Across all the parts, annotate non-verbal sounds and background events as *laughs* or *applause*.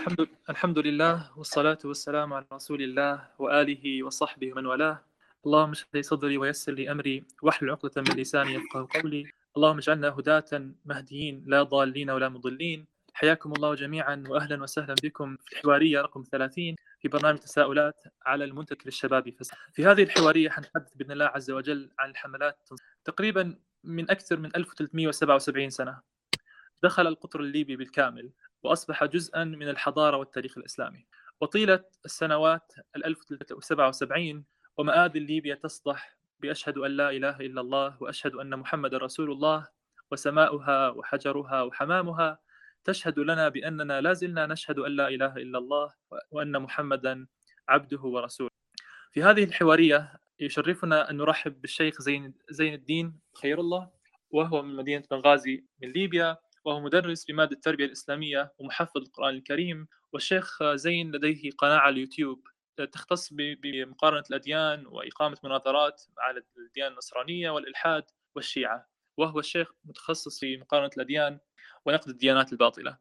الحمد الحمد لله والصلاة والسلام على رسول الله وآله وصحبه ومن والاه. اللهم اشرح لي صدري ويسر لي أمري واحلل عقدة من لساني يفقه قولي. اللهم اجعلنا هداة مهديين لا ضالين ولا مضلين. حياكم الله جميعا وأهلا وسهلا بكم في الحوارية رقم 30 في برنامج تساؤلات على المنتج للشباب فسح. في هذه الحوارية حنتحدث بإذن الله عز وجل عن الحملات. تقريبا من أكثر من 1377 سنة. دخل القطر الليبي بالكامل. وأصبح جزءا من الحضارة والتاريخ الإسلامي. وطيلة السنوات ال 1377 ومآذن ليبيا تصدح بأشهد أن لا إله إلا الله وأشهد أن محمد رسول الله وسماؤها وحجرها وحمامها تشهد لنا بأننا لا زلنا نشهد أن لا إله إلا الله وأن محمدا عبده ورسوله. في هذه الحوارية يشرفنا أن نرحب بالشيخ زين, زين الدين خير الله وهو من مدينة بنغازي من ليبيا. وهو مدرس لمادة التربية الإسلامية ومحفظ القرآن الكريم والشيخ زين لديه قناة على اليوتيوب تختص بمقارنة الأديان وإقامة مناظرات على الديانة النصرانية والإلحاد والشيعة وهو الشيخ متخصص في مقارنة الأديان ونقد الديانات الباطلة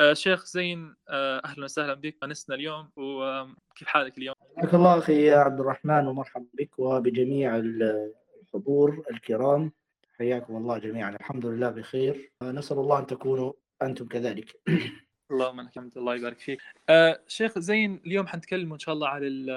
آه شيخ زين آه أهلا وسهلا بك أنسنا اليوم وكيف حالك اليوم؟ حياك الله أخي عبد الرحمن ومرحبا بك وبجميع الحضور الكرام حياكم الله جميعا. الحمد لله بخير. نسأل الله أن تكونوا أنتم كذلك. اللهم لك الحمد الله يبارك فيك. آه شيخ زين اليوم حنتكلم إن شاء الله على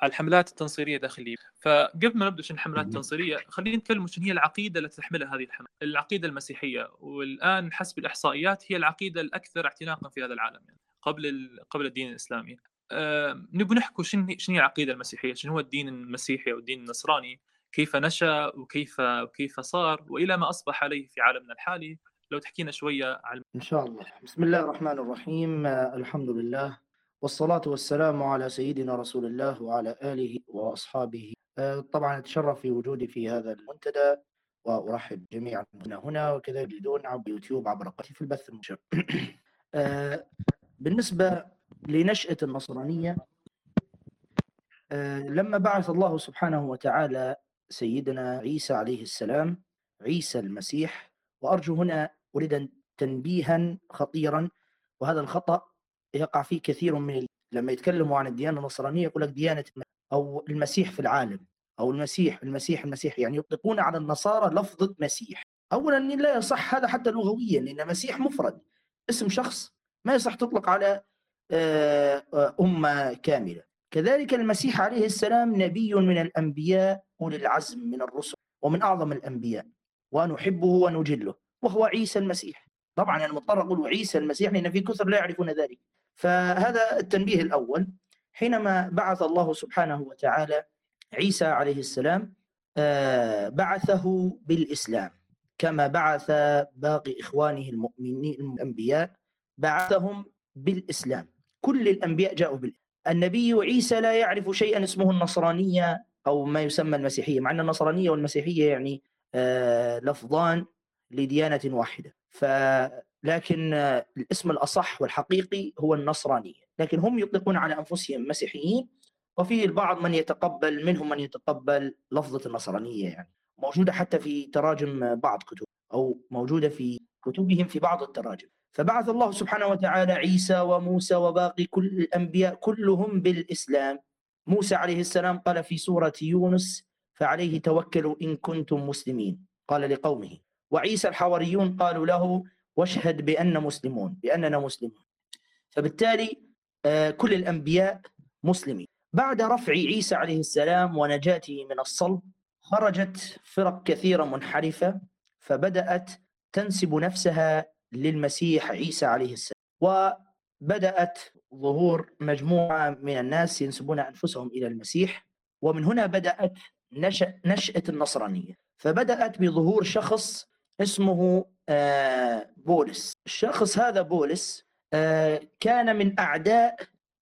على الحملات التنصيرية داخل ليبيا فقبل ما نبدأ شنو الحملات التنصيرية خلينا نتكلم شنو هي العقيدة التي تحملها هذه الحملات العقيدة المسيحية. والآن حسب الإحصائيات هي العقيدة الأكثر اعتناقا في هذا العالم يعني قبل قبل الدين الإسلامي. أه نبغى نحكي شنو شنو هي العقيدة المسيحية شنو هو الدين المسيحي أو الدين النصراني؟ كيف نشأ وكيف وكيف صار وإلى ما أصبح عليه في عالمنا الحالي. لو تحكينا شوية عن إن شاء الله. بسم الله الرحمن الرحيم. الحمد لله والصلاة والسلام على سيدنا رسول الله وعلى آله وأصحابه. آه، طبعا أتشرف في وجودي في هذا المنتدى وأرحب جميعا هنا هنا وكذلك يجدون عبر يوتيوب عبر قناتي في البث المباشر. بالنسبة لنشأة النصرانية آه، لما بعث الله سبحانه وتعالى سيدنا عيسى عليه السلام عيسى المسيح وأرجو هنا أريد تنبيها خطيرا وهذا الخطأ يقع فيه كثير من لما يتكلموا عن الديانة النصرانية يقول لك ديانة أو المسيح في العالم أو المسيح المسيح المسيح يعني يطلقون على النصارى لفظه مسيح. اولا لا يصح هذا حتى لغويا لأن مسيح مفرد اسم شخص ما يصح تطلق على آه، آه، أمة كاملة. كذلك المسيح عليه السلام نبي من الأنبياء أولي العزم من الرسل ومن أعظم الأنبياء ونحبه ونجله وهو عيسى المسيح. طبعا أنا مضطر أقول عيسى المسيح لأن في كثر لا يعرفون ذلك. فهذا التنبيه الأول. حينما بعث الله سبحانه وتعالى عيسى عليه السلام آه، بعثه بالإسلام كما بعث باقي إخوانه المؤمنين الأنبياء بعثهم بالإسلام. كل الأنبياء جاءوا بالإسلام. النبي عيسى لا يعرف شيئا اسمه النصرانية أو ما يسمى المسيحية مع أن النصرانية والمسيحية يعني آه، لفظان لديانة واحدة. ف لكن الاسم الأصح والحقيقي هو النصرانية. لكن هم يطلقون على أنفسهم مسيحيين وفي البعض من يتقبل منهم من يتقبل لفظة النصرانية يعني. موجودة حتى في تراجم بعض كتب أو موجودة في كتبهم في بعض التراجم. فبعث الله سبحانه وتعالى عيسى وموسى وباقي كل الأنبياء كلهم بالإسلام. موسى عليه السلام قال في سورة يونس فعليه توكلوا إن كنتم مسلمين. قال لقومه. وعيسى الحواريون قالوا له واشهد بأن مسلمون بأننا مسلمون. فبالتالي آه، كل الأنبياء مسلمين. بعد رفع عيسى عليه السلام ونجاته من الصلب خرجت فرق كثيرة منحرفة فبدأت تنسب نفسها للمسيح عيسى عليه السلام. وبدأت ظهور مجموعة من الناس ينسبون أنفسهم إلى المسيح ومن هنا بدأت نشأ نشأة النصرانية. فبدأت بظهور شخص اسمه آه، بولس. الشخص هذا بولس آه، كان من أعداء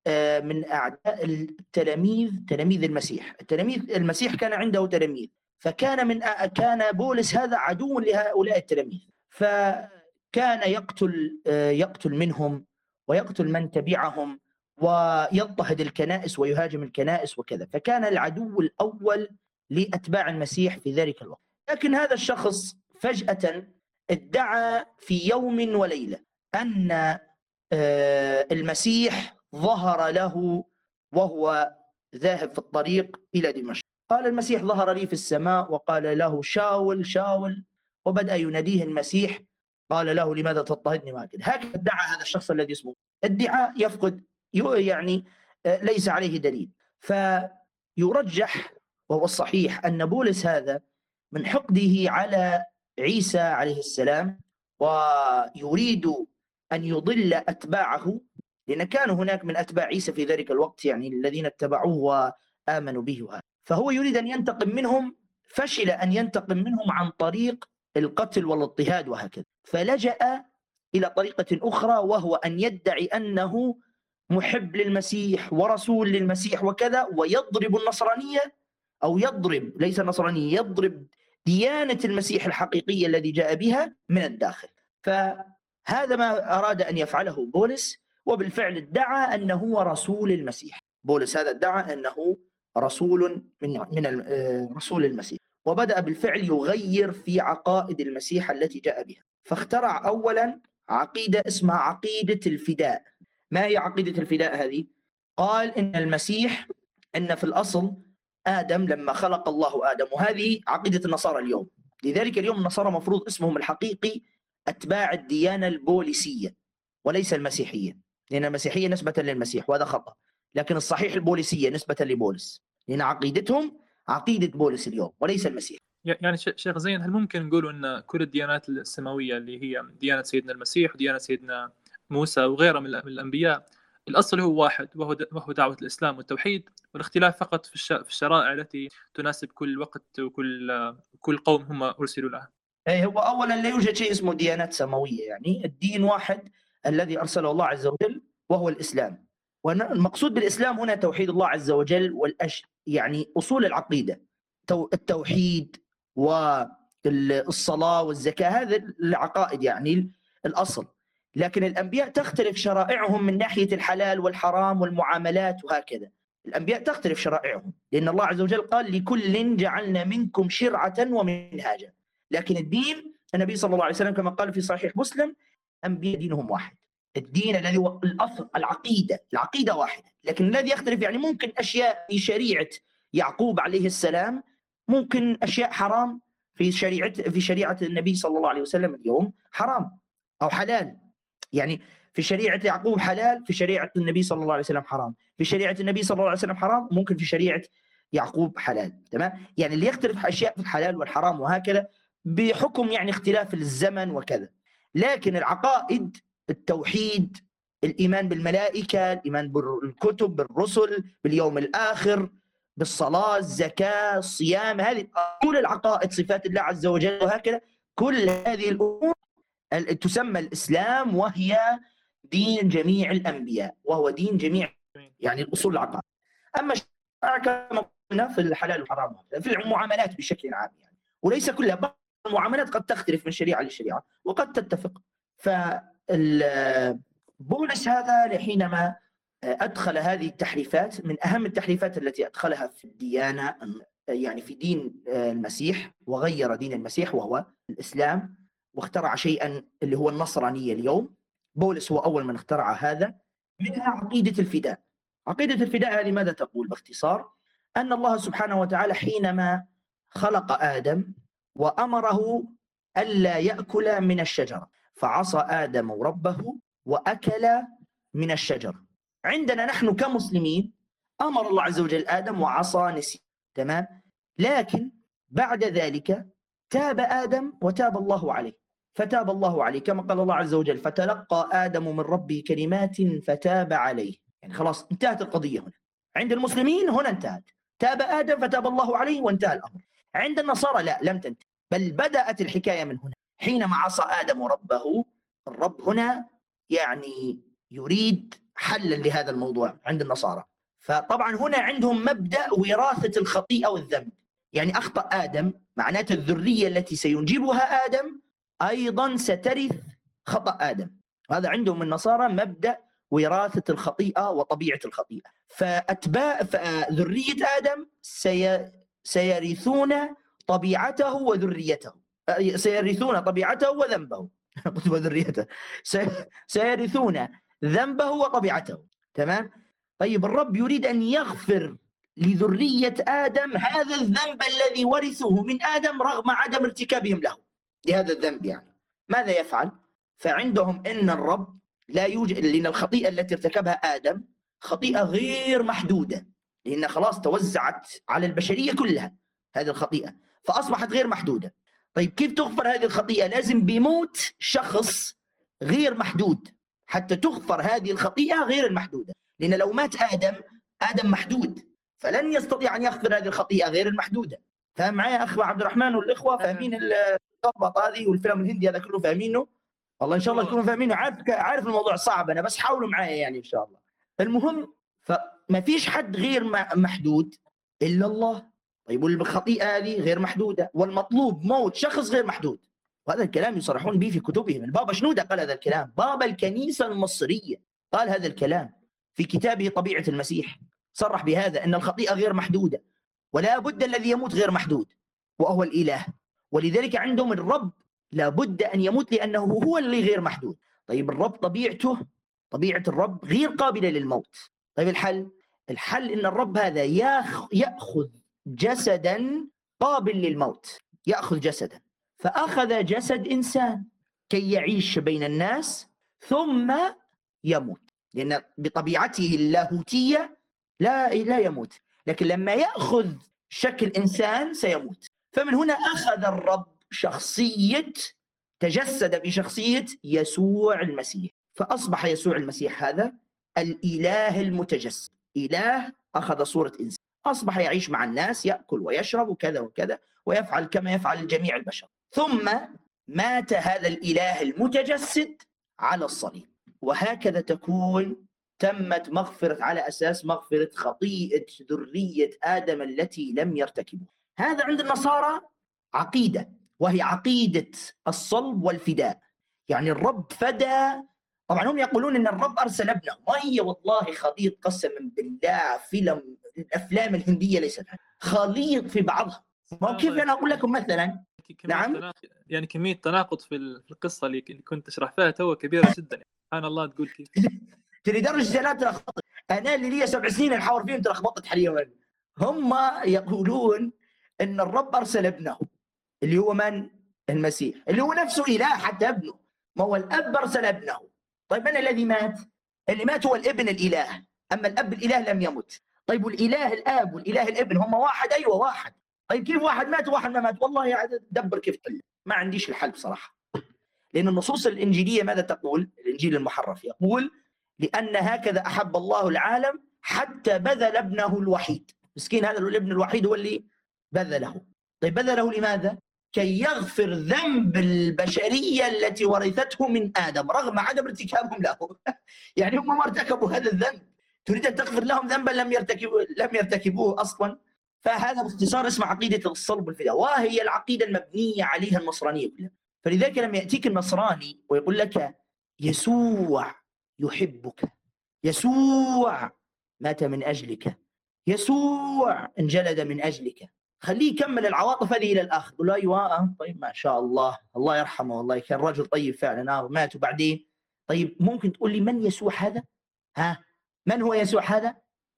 آه، من أعداء التلاميذ تلاميذ المسيح. التلاميذ المسيح كان عنده تلاميذ. فكان من كان بولس هذا عدو لهؤلاء التلاميذ. فكان يقتل يقتل منهم ويقتل من تبعهم ويضطهد الكنائس ويهاجم الكنائس وكذا. فكان العدو الأول لأتباع المسيح في ذلك الوقت. لكن هذا الشخص فجأة ادعى في يوم وليلة أن آه، المسيح ظهر له وهو ذاهب في الطريق إلى دمشق. قال المسيح ظهر لي في السماء وقال له شاول شاول وبدأ يناديه المسيح قال له لماذا تضطهدني وهكذا هكذا ادعى هذا الشخص الذي اسمه. ادعاء يفقد يعني آه، ليس عليه دليل. فيرجح وهو الصحيح أن بولس هذا من حقده على عيسى عليه السلام ويريد أن يضل أتباعه لأن كان هناك من أتباع عيسى في ذلك الوقت يعني الذين اتبعوه وآمنوا به. وهذا. فهو يريد أن ينتقم منهم فشل أن ينتقم منهم عن طريق القتل والاضطهاد وهكذا. فلجأ إلى طريقة أخرى وهو أن يدعي أنه محب للمسيح ورسول للمسيح وكذا ويضرب النصرانية أو يضرب ليس النصرانية يضرب ديانة المسيح الحقيقية الذي جاء بها من الداخل. فهذا ما أراد أن يفعله بولس وبالفعل ادعى أنه هو رسول المسيح. بولس هذا ادعى أنه رسول من من آه، رسول المسيح. وبدأ بالفعل يغير في عقائد المسيح التي جاء بها. فاخترع أولا عقيدة اسمها عقيدة الفداء. ما هي عقيدة الفداء هذه؟ قال إن المسيح إن في الأصل آدم لما خلق الله آدم وهذه عقيدة النصارى اليوم. لذلك اليوم النصارى مفروض اسمهم الحقيقي أتباع الديانة البوليسية وليس المسيحية. لأن المسيحية نسبة للمسيح وهذا خطأ. لكن الصحيح البوليسية نسبة لبولس. لأن عقيدتهم عقيدة بولس اليوم وليس المسيح. يعني شيخ زين هل ممكن نقول أن كل الديانات السماوية اللي هي ديانة سيدنا المسيح وديانة سيدنا موسى وغيرها من الأنبياء الأصل هو واحد وهو دعوة الإسلام والتوحيد والاختلاف فقط في في الشرائع التي تناسب كل وقت وكل كل قوم هم أرسلوا لها. أي هو أولا لا يوجد شيء اسمه ديانات سماوية يعني الدين واحد الذي أرسله الله عز وجل وهو الإسلام. والمقصود بالإسلام هنا توحيد الله عز وجل والأش يعني أصول العقيدة. التوحيد والصلاة والزكاة هذا العقائد يعني الأصل. لكن الأنبياء تختلف شرائعهم من ناحية الحلال والحرام والمعاملات وهكذا. الأنبياء تختلف شرائعهم لأن الله عز وجل قال لكل جعلنا منكم شرعة ومنهاجا. لكن الدين النبي صلى الله عليه وسلم كما قال في صحيح مسلم أنبياء دينهم واحد. الدين الذي هو الأصل العقيدة العقيدة واحدة. لكن الذي يختلف يعني ممكن أشياء في شريعة يعقوب عليه السلام ممكن أشياء حرام في شريعة في شريعة النبي صلى الله عليه وسلم اليوم حرام أو حلال. يعني في شريعة يعقوب حلال في شريعة النبي صلى الله عليه وسلم حرام. في شريعة النبي صلى الله عليه وسلم حرام ممكن في شريعة يعقوب حلال. تمام؟ يعني اللي يختلف أشياء في الحلال والحرام وهكذا بحكم يعني اختلاف الزمن وكذا. لكن العقائد التوحيد الإيمان بالملائكة الإيمان بالكتب بالرسل باليوم الآخر بالصلاة الزكاة الصيام هذه كل العقائد صفات الله عز وجل وهكذا. كل هذه الأمور تسمى الإسلام وهي دين جميع الأنبياء وهو دين جميع يعني الأصول العقائد. أما كما قلنا في الحلال والحرام في المعاملات بشكل عام يعني. وليس كلها بعض المعاملات قد تختلف من شريعة لشريعة وقد تتفق. ف بولس هذا حينما أدخل هذه التحريفات من أهم التحريفات التي أدخلها في الديانة يعني في دين المسيح وغير دين المسيح وهو الإسلام واخترع شيئا اللي هو النصرانية اليوم. بولس هو أول من اخترع هذا منها عقيدة الفداء. عقيدة الفداء هذه ماذا تقول باختصار؟ أن الله سبحانه وتعالى حينما خلق آدم وأمره ألا يأكل من الشجرة. فعصى آدم ربه وأكل من الشجر. عندنا نحن كمسلمين أمر الله عز وجل آدم وعصى نسي تمام؟ لكن بعد ذلك تاب آدم وتاب الله عليه. فتاب الله عليه كما قال الله عز وجل فتلقى آدم من ربه كلمات فتاب عليه. يعني خلاص انتهت القضية هنا. عند المسلمين هنا انتهت. تاب آدم فتاب الله عليه وانتهى الأمر. عند النصارى لا لم تنتهي. بل بدأت الحكاية من هنا. حينما عصى آدم ربه الرب هنا يعني يريد حلا لهذا الموضوع عند النصارى. فطبعا هنا عندهم مبدأ وراثة الخطيئة والذنب. يعني أخطأ آدم معناته الذرية التي سينجبها آدم أيضا سترث خطأ آدم. هذا عندهم النصارى مبدأ وراثة الخطيئة وطبيعة الخطيئة. فأتباع ذرية آدم سي... سيرثون طبيعته وذريته. سيرثون طبيعته وذنبه. *laughs* وذريته. سيرثون ذنبه وطبيعته. تمام؟ طيب الرب يريد أن يغفر لذرية آدم هذا الذنب الذي ورثه من آدم رغم عدم ارتكابهم له. لهذا الذنب يعني. ماذا يفعل؟ فعندهم إن الرب لا يوجد لأن الخطيئة التي ارتكبها آدم خطيئة غير محدودة. لأن خلاص توزعت على البشرية كلها هذه الخطيئة. فأصبحت غير محدودة. طيب كيف تغفر هذه الخطيئة؟ لازم بموت شخص غير محدود. حتى تغفر هذه الخطيئة غير المحدودة. لأن لو مات آدم آدم محدود. فلن يستطيع أن يغفر هذه الخطيئة غير المحدودة. فاهم معي أخ عبد الرحمن والإخوة؟ فاهمين اللخبطه هذه والفيلم الهندي هذا كله فاهمينه؟ والله إن شاء الله تكونوا فاهمينه. عارف عارف الموضوع صعب. أنا بس حاولوا معي يعني إن شاء الله. المهم فما فيش حد غير محدود إلا الله. طيب والخطيئة هذه غير محدودة والمطلوب موت شخص غير محدود. وهذا الكلام يصرحون به في كتبهم. البابا شنودة قال هذا الكلام؟ بابا الكنيسة المصرية. قال هذا الكلام في كتابه طبيعة المسيح. صرح بهذا أن الخطيئة غير محدودة ولا بد الذي يموت غير محدود وهو الإله. ولذلك عندهم الرب لابد أن يموت لأنه هو اللي غير محدود. طيب الرب طبيعته طبيعة الرب غير قابلة للموت. طيب الحل؟ الحل أن الرب هذا يأخذ جسدا قابل للموت يأخذ جسدا. فأخذ جسد إنسان كي يعيش بين الناس ثم يموت. لأن بطبيعته اللاهوتية لا لا يموت لكن لما يأخذ شكل إنسان سيموت. فمن هنا أخذ الرب شخصية تجسد بشخصية يسوع المسيح. فأصبح يسوع المسيح هذا الإله المتجسد. إله أخذ صورة إنسان. أصبح يعيش مع الناس يأكل ويشرب وكذا وكذا ويفعل كما يفعل جميع البشر. ثم مات هذا الإله المتجسد على الصليب. وهكذا تكون تمت مغفرة على أساس مغفرة خطيئة ذرية آدم التي لم يرتكبوا هذا عند النصارى عقيدة وهي عقيدة الصلب والفداء. يعني الرب فدى طبعا هم يقولون إن الرب أرسل ابنه. وهي والله خليط قسما بالله فيلم الأفلام الهندية ليست خليط في بعضها. ما كيف أنا أقول لكم مثلا؟ نعم؟ يعني كمية تناقض في القصة اللي كنت تشرح فيها تو كبيرة جدا. سبحان الله تقول كيف. *laughs* لدرجه لا تلخبط. أنا اللي لي سبع سنين احاور فيهم تلخبطت حاليا. هم يقولون إن الرب أرسل ابنه اللي هو من؟ المسيح. اللي هو نفسه إله حتى ابنه. ما هو الأب أرسل ابنه. طيب من الذي مات؟ اللي مات هو الابن الإله. أما الأب الإله لم يمت. طيب والإله الآب والإله الابن هم واحد؟ أيوه واحد. طيب كيف واحد مات وواحد ما مات؟ والله دبر كيف تحل ما عنديش الحل بصراحة. لأن النصوص الإنجيلية ماذا تقول؟ الإنجيل المحرف يقول لأن هكذا أحب الله العالم حتى بذل ابنه الوحيد. مسكين هذا الابن الوحيد هو اللي بذله. طيب بذله لماذا؟ كي يغفر ذنب البشرية التي ورثته من آدم رغم عدم ارتكابهم له. *laughs* يعني هم ما ارتكبوا هذا الذنب. تريد أن تغفر لهم ذنبا لم يرتكبوا لم يرتكبوه أصلا. فهذا باختصار اسمه عقيدة الصلب والفداء وهي العقيدة المبنية عليها النصرانيه كلها فلذلك لما يأتيك النصراني ويقول لك يسوع يحبك يسوع مات من أجلك يسوع انجلد من أجلك خليه يكمل العواطف هذه إلى الآخر. يقول له أيوه آه طيب ما شاء الله الله يرحمه والله كان رجل طيب فعلا آه مات وبعدين؟ طيب ممكن تقول لي من يسوع هذا؟ ها؟ من هو يسوع هذا؟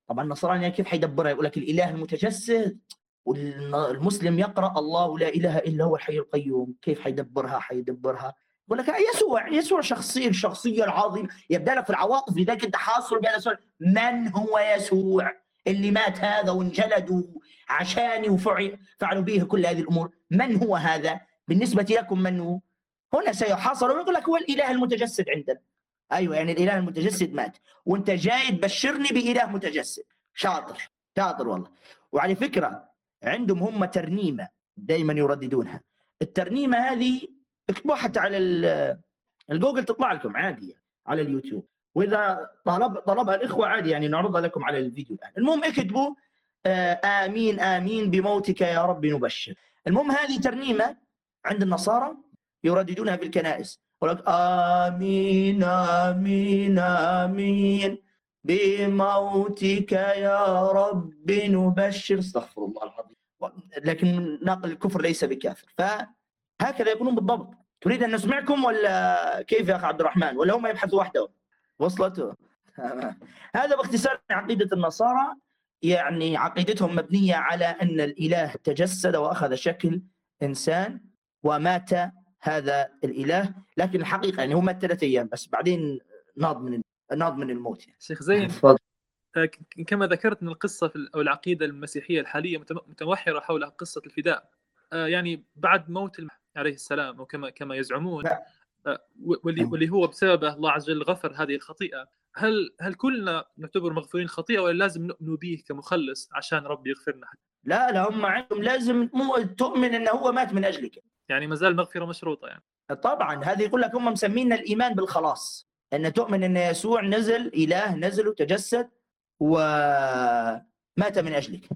طبعا النصراني كيف حيدبرها؟ يقول لك الإله المتجسد والمسلم يقرأ الله لا إله إلا هو الحي القيوم. كيف حيدبرها؟ حيدبرها. يقول لك يسوع يسوع شخصيه الشخصيه العظيمه يبدأ لك في العواطف لذلك انت حاصر بهذا السؤال من هو يسوع؟ اللي مات هذا وانجلد عشاني وفعلوا به كل هذه الأمور. من هو هذا؟ بالنسبة لكم من هو؟ هنا سيحاصر ويقول لك هو الإله المتجسد عندنا. أيوه يعني الإله المتجسد مات. وأنت جاي تبشرني بإله متجسد. شاطر شاطر والله. وعلى فكرة عندهم هم ترنيمة دائما يرددونها. الترنيمة هذه اكتبوها حتى على الجوجل تطلع لكم عادي على اليوتيوب. وإذا طلب طلبها الإخوة عادي يعني نعرضها لكم على الفيديو الآن. المهم اكتبوا آمين آمين بموتك يا رب نبشر. المهم هذه ترنيمة عند النصارى يرددونها في الكنائس آمين آمين آمين بموتك يا رب نبشر. استغفر الله العظيم. لكن ناقل الكفر ليس بكافر. فهكذا يكونون بالضبط. تريد أن نسمعكم ولا كيف يا اخ عبد الرحمن؟ ولا هم يبحثوا وحدهم؟ وصلته *laughs* هذا باختصار عقيدة النصارى يعني عقيدتهم مبنية على أن الإله تجسد وأخذ شكل إنسان ومات هذا الإله. لكن الحقيقة يعني هو مات ثلاثة أيام بس بعدين ناض من ناض من الموت يعني. شيخ زين آه، كما ذكرت إن القصة في أو العقيدة المسيحية الحالية متمحوره حول قصة الفداء. آه، يعني بعد موت عليه السلام وكما كما يزعمون آه، واللي واللي هو بسببه الله عز وجل غفر هذه الخطيئة. هل هل كلنا نعتبر مغفورين خطيئة ولا لازم نؤمن به كمخلص عشان ربي يغفرنا؟ لا لا هم عندهم لازم مو تؤمن إنه هو مات من أجلك. يعني ما زال مغفرة مشروطة يعني. طبعا هذه يقول لك هم مسمين الإيمان بالخلاص. إن تؤمن إن يسوع نزل إله نزل وتجسد ومات من أجلك.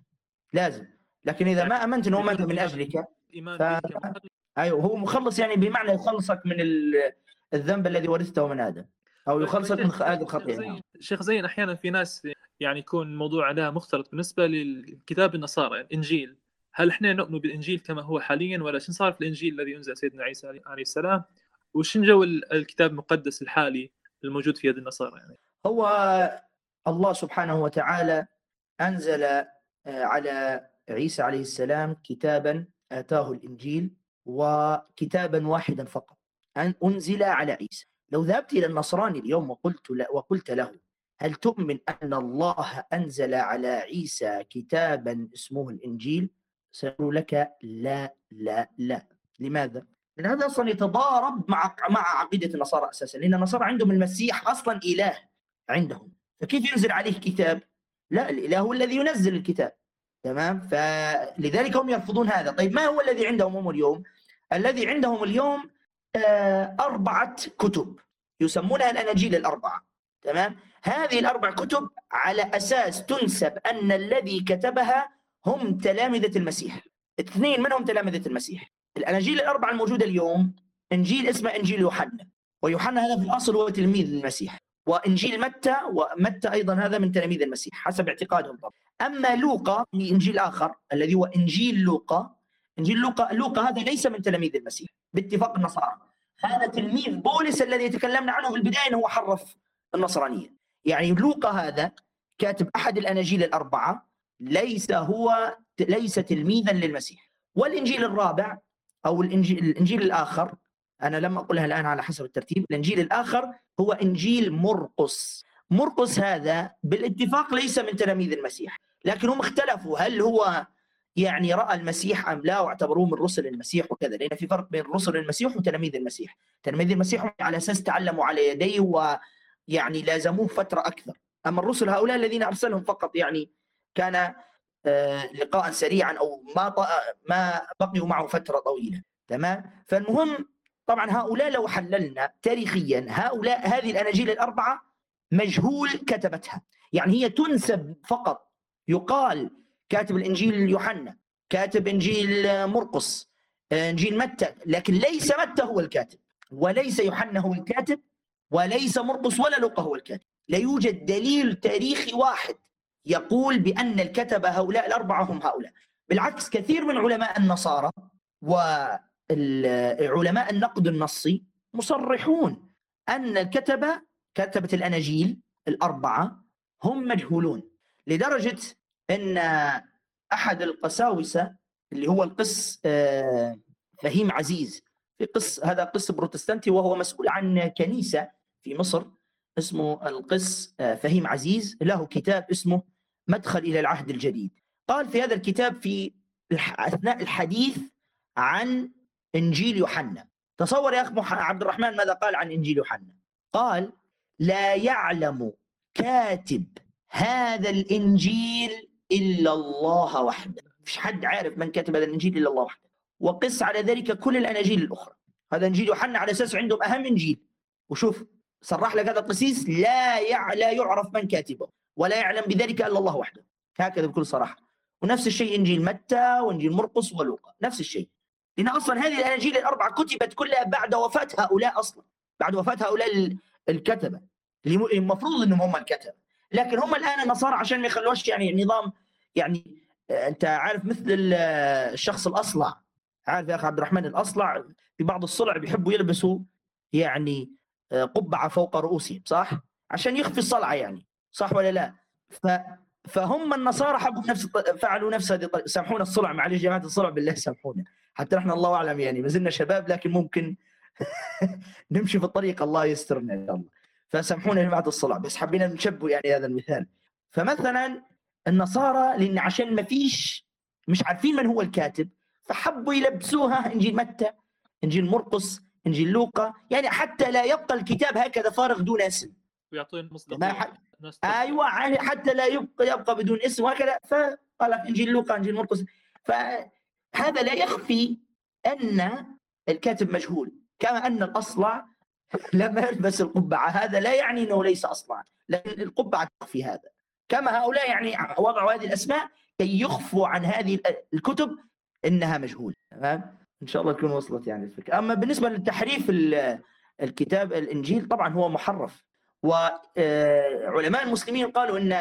لازم. لكن إذا ما أمنت إنه مات من أجلك ف... أيوه هو مخلص يعني بمعنى يخلصك من الذنب الذي ورثته من آدم أو يخلصك من هذه الخطيئة شيخ زين أحيانا في ناس يعني يكون الموضوع ده مختلط بالنسبة للكتاب النصارى الإنجيل. هل إحنا نؤمن بالإنجيل كما هو حاليا ولا شنو صار في الإنجيل الذي أنزل سيدنا عيسى عليه السلام؟ وشن جو الكتاب المقدس الحالي الموجود في يد النصارى يعني؟ هو الله سبحانه وتعالى أنزل آه، على عيسى عليه السلام كتابا آتاه الإنجيل وكتابا واحدا فقط أن أنزل على عيسى لو ذهبت إلى النصراني اليوم وقلت وقلت له هل تؤمن أن الله أنزل على عيسى كتابا اسمه الإنجيل؟ سيقول لك لا لا لا لماذا؟ لأن هذا أصلا يتضارب مع مع عقيدة النصارى أساسا لأن النصارى عندهم المسيح أصلا إله عندهم فكيف ينزل عليه كتاب؟ لا الإله هو الذي ينزل الكتاب تمام فلذلك هم يرفضون هذا طيب ما هو الذي عندهم هم اليوم؟ الذي عندهم اليوم آه، أربعة كتب. يسمونها الأناجيل الأربعة. تمام؟ هذه الأربع كتب على أساس تنسب أن الذي كتبها هم تلامذة المسيح. اثنين منهم تلامذة المسيح. الأناجيل الأربعة الموجودة اليوم إنجيل اسمه إنجيل يوحنا. ويوحنا هذا في الأصل هو تلميذ المسيح. وإنجيل متى؟ ومتى أيضا هذا من تلاميذ المسيح حسب اعتقادهم طبعا. أما لوقا في إنجيل آخر الذي هو إنجيل لوقا إنجيل لوقا لوقا هذا ليس من تلاميذ المسيح باتفاق النصارى. هذا تلميذ بولس الذي تكلمنا عنه في البداية أنه حرف النصرانية. يعني لوقا هذا كاتب أحد الأناجيل الأربعة ليس هو ليس تلميذا للمسيح. والإنجيل الرابع أو الإنجيل, الإنجيل الآخر أنا لم أقولها الآن على حسب الترتيب الإنجيل الآخر هو إنجيل مرقس. مرقس هذا بالاتفاق ليس من تلاميذ المسيح لكن هم اختلفوا هل هو يعني رأى المسيح أم لا واعتبروه من رسل المسيح وكذا لأن في فرق بين رسل المسيح وتلاميذ المسيح. تلاميذ المسيح على أساس تعلموا على يديه ويعني لازموه فترة أكثر. أما الرسل هؤلاء الذين أرسلهم فقط يعني كان آه، لقاء سريعا أو ما ما بقيوا معه فترة طويلة. تمام؟ فالمهم طبعا هؤلاء لو حللنا تاريخيا هؤلاء هذه الأناجيل الأربعة مجهول كتبتها. يعني هي تنسب فقط يقال كاتب الإنجيل يوحنا كاتب إنجيل مرقس إنجيل متى لكن ليس متى هو الكاتب وليس يوحنا هو الكاتب وليس مرقس ولا لوقا هو الكاتب. لا يوجد دليل تاريخي واحد يقول بأن الكتبه هؤلاء الأربعة هم هؤلاء. بالعكس كثير من علماء النصارى وعلماء النقد النصي مصرحون أن الكتبه كتبة الأناجيل الأربعة هم مجهولون لدرجة إن أحد القساوسة اللي هو القس آه، فهيم عزيز في قس هذا قس بروتستانتي وهو مسؤول عن كنيسة في مصر اسمه القس آه، فهيم عزيز. له كتاب اسمه مدخل إلى العهد الجديد. قال في هذا الكتاب في أثناء الحديث عن إنجيل يوحنا. تصور يا أخ عبد الرحمن ماذا قال عن إنجيل يوحنا؟ قال لا يعلم كاتب هذا الإنجيل إلا الله وحده. مش حد عارف من كتب هذا الإنجيل إلا الله وحده. وقس على ذلك كل الأناجيل الأخرى. هذا إنجيل يوحنا على أساس عندهم أهم إنجيل. وشوف صرح لك هذا القسيس لا يع... لا يعرف من كاتبه ولا يعلم بذلك إلا الله وحده. هكذا بكل صراحة. ونفس الشيء إنجيل متى وإنجيل مرقس ولوقا. نفس الشيء. لأن أصلا هذه الأناجيل الأربعة كتبت كلها بعد وفاة هؤلاء أصلا. بعد وفاة هؤلاء الكتبة. اللي المفروض إنهم هم الكتبة. لكن هم الآن النصارى عشان ما يخلوش يعني نظام يعني أنت عارف مثل الشخص الأصلع عارف يا أخي عبد الرحمن الأصلع في بعض الصلع بيحبوا يلبسوا يعني قبعة فوق رؤوسهم صح؟ عشان يخفي الصلعه يعني صح ولا لا؟ ف فهم النصارى حبوا نفس فعلوا نفس هذه الطريقة سامحونا الصلع معلش جماعة الصلع بالله سامحونا حتى إحنا الله أعلم يعني ما زلنا شباب لكن ممكن *laughs* نمشي في الطريق الله يسترنا ان شاء الله فسامحونا يا جماعة الصلع بس حبينا نشبه يعني هذا المثال. فمثلا النصارى لأن عشان ما فيش مش عارفين من هو الكاتب فحبوا يلبسوها إنجيل متى؟ إنجيل مرقس إنجيل لوقا يعني حتى لا يبقى الكتاب هكذا فارغ دون اسم. ويعطون مصدر ح... أيوه حتى لا يبقى يبقى بدون اسم وهكذا. فقال إنجيل لوقا إنجيل مرقس. فهذا لا يخفي أن الكاتب مجهول كما أن الأصلع لما يلبس القبعة هذا لا يعني إنه ليس اصلع لكن القبعة تخفي هذا. كما هؤلاء يعني وضعوا هذه الأسماء كي يخفوا عن هذه الكتب إنها مجهولة تمام؟ إن شاء الله تكون وصلت يعني الفكرة. أما بالنسبة للتحريف الكتاب الإنجيل طبعا هو محرف. وعلماء المسلمين قالوا إن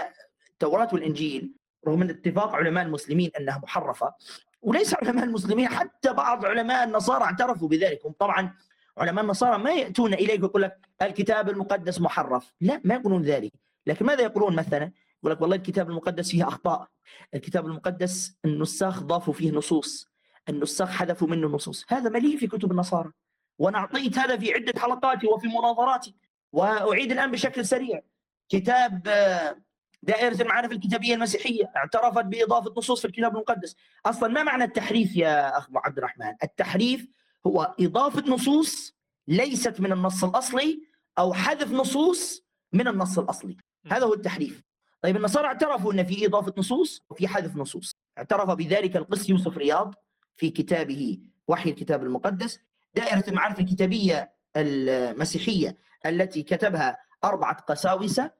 التوراة والإنجيل رغم إن اتفاق علماء المسلمين إنها محرفة وليس علماء المسلمين حتى بعض علماء النصارى اعترفوا بذلك. هم طبعا علماء النصارى ما يأتون إليك ويقول لك الكتاب المقدس محرف. لا ما يقولون ذلك. لكن ماذا يقولون مثلا؟ يقول لك والله الكتاب المقدس فيه أخطاء. الكتاب المقدس النساخ ضافوا فيه نصوص. النساخ حذفوا منه نصوص. هذا مليء في كتب النصارى. وأنا اعطيت هذا في عدة حلقاتي وفي مناظراتي وأعيد الآن بشكل سريع. كتاب آه، دائرة المعارف الكتابية المسيحية اعترفت بإضافة نصوص في الكتاب المقدس. أصلا ما معنى التحريف يا أخ عبد الرحمن؟ التحريف هو إضافة نصوص ليست من النص الأصلي أو حذف نصوص من النص الأصلي. هذا هو التحريف. طيب النصارى اعترفوا أن في إضافة نصوص وفي حذف نصوص. اعترف بذلك القس يوسف رياض في كتابه وحي الكتاب المقدس دائرة المعارف الكتابية المسيحية التي كتبها أربعة قساوسة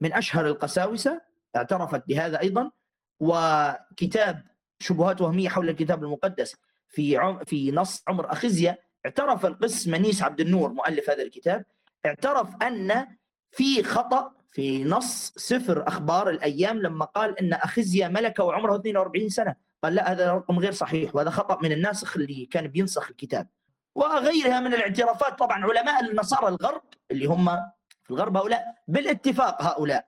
من أشهر القساوسة اعترفت بهذا أيضا وكتاب شبهات وهمية حول الكتاب المقدس في عم في نص عمر أخزية اعترف القس منيس عبد النور مؤلف هذا الكتاب اعترف أن في خطأ في نص سفر أخبار الأيام لما قال أن أخزية ملكة وعمره 42 سنة. قال لا هذا رقم غير صحيح وهذا خطأ من الناسخ اللي كان بينسخ الكتاب. وغيرها من الاعترافات طبعا علماء النصارى الغرب اللي هم في الغرب هؤلاء بالاتفاق هؤلاء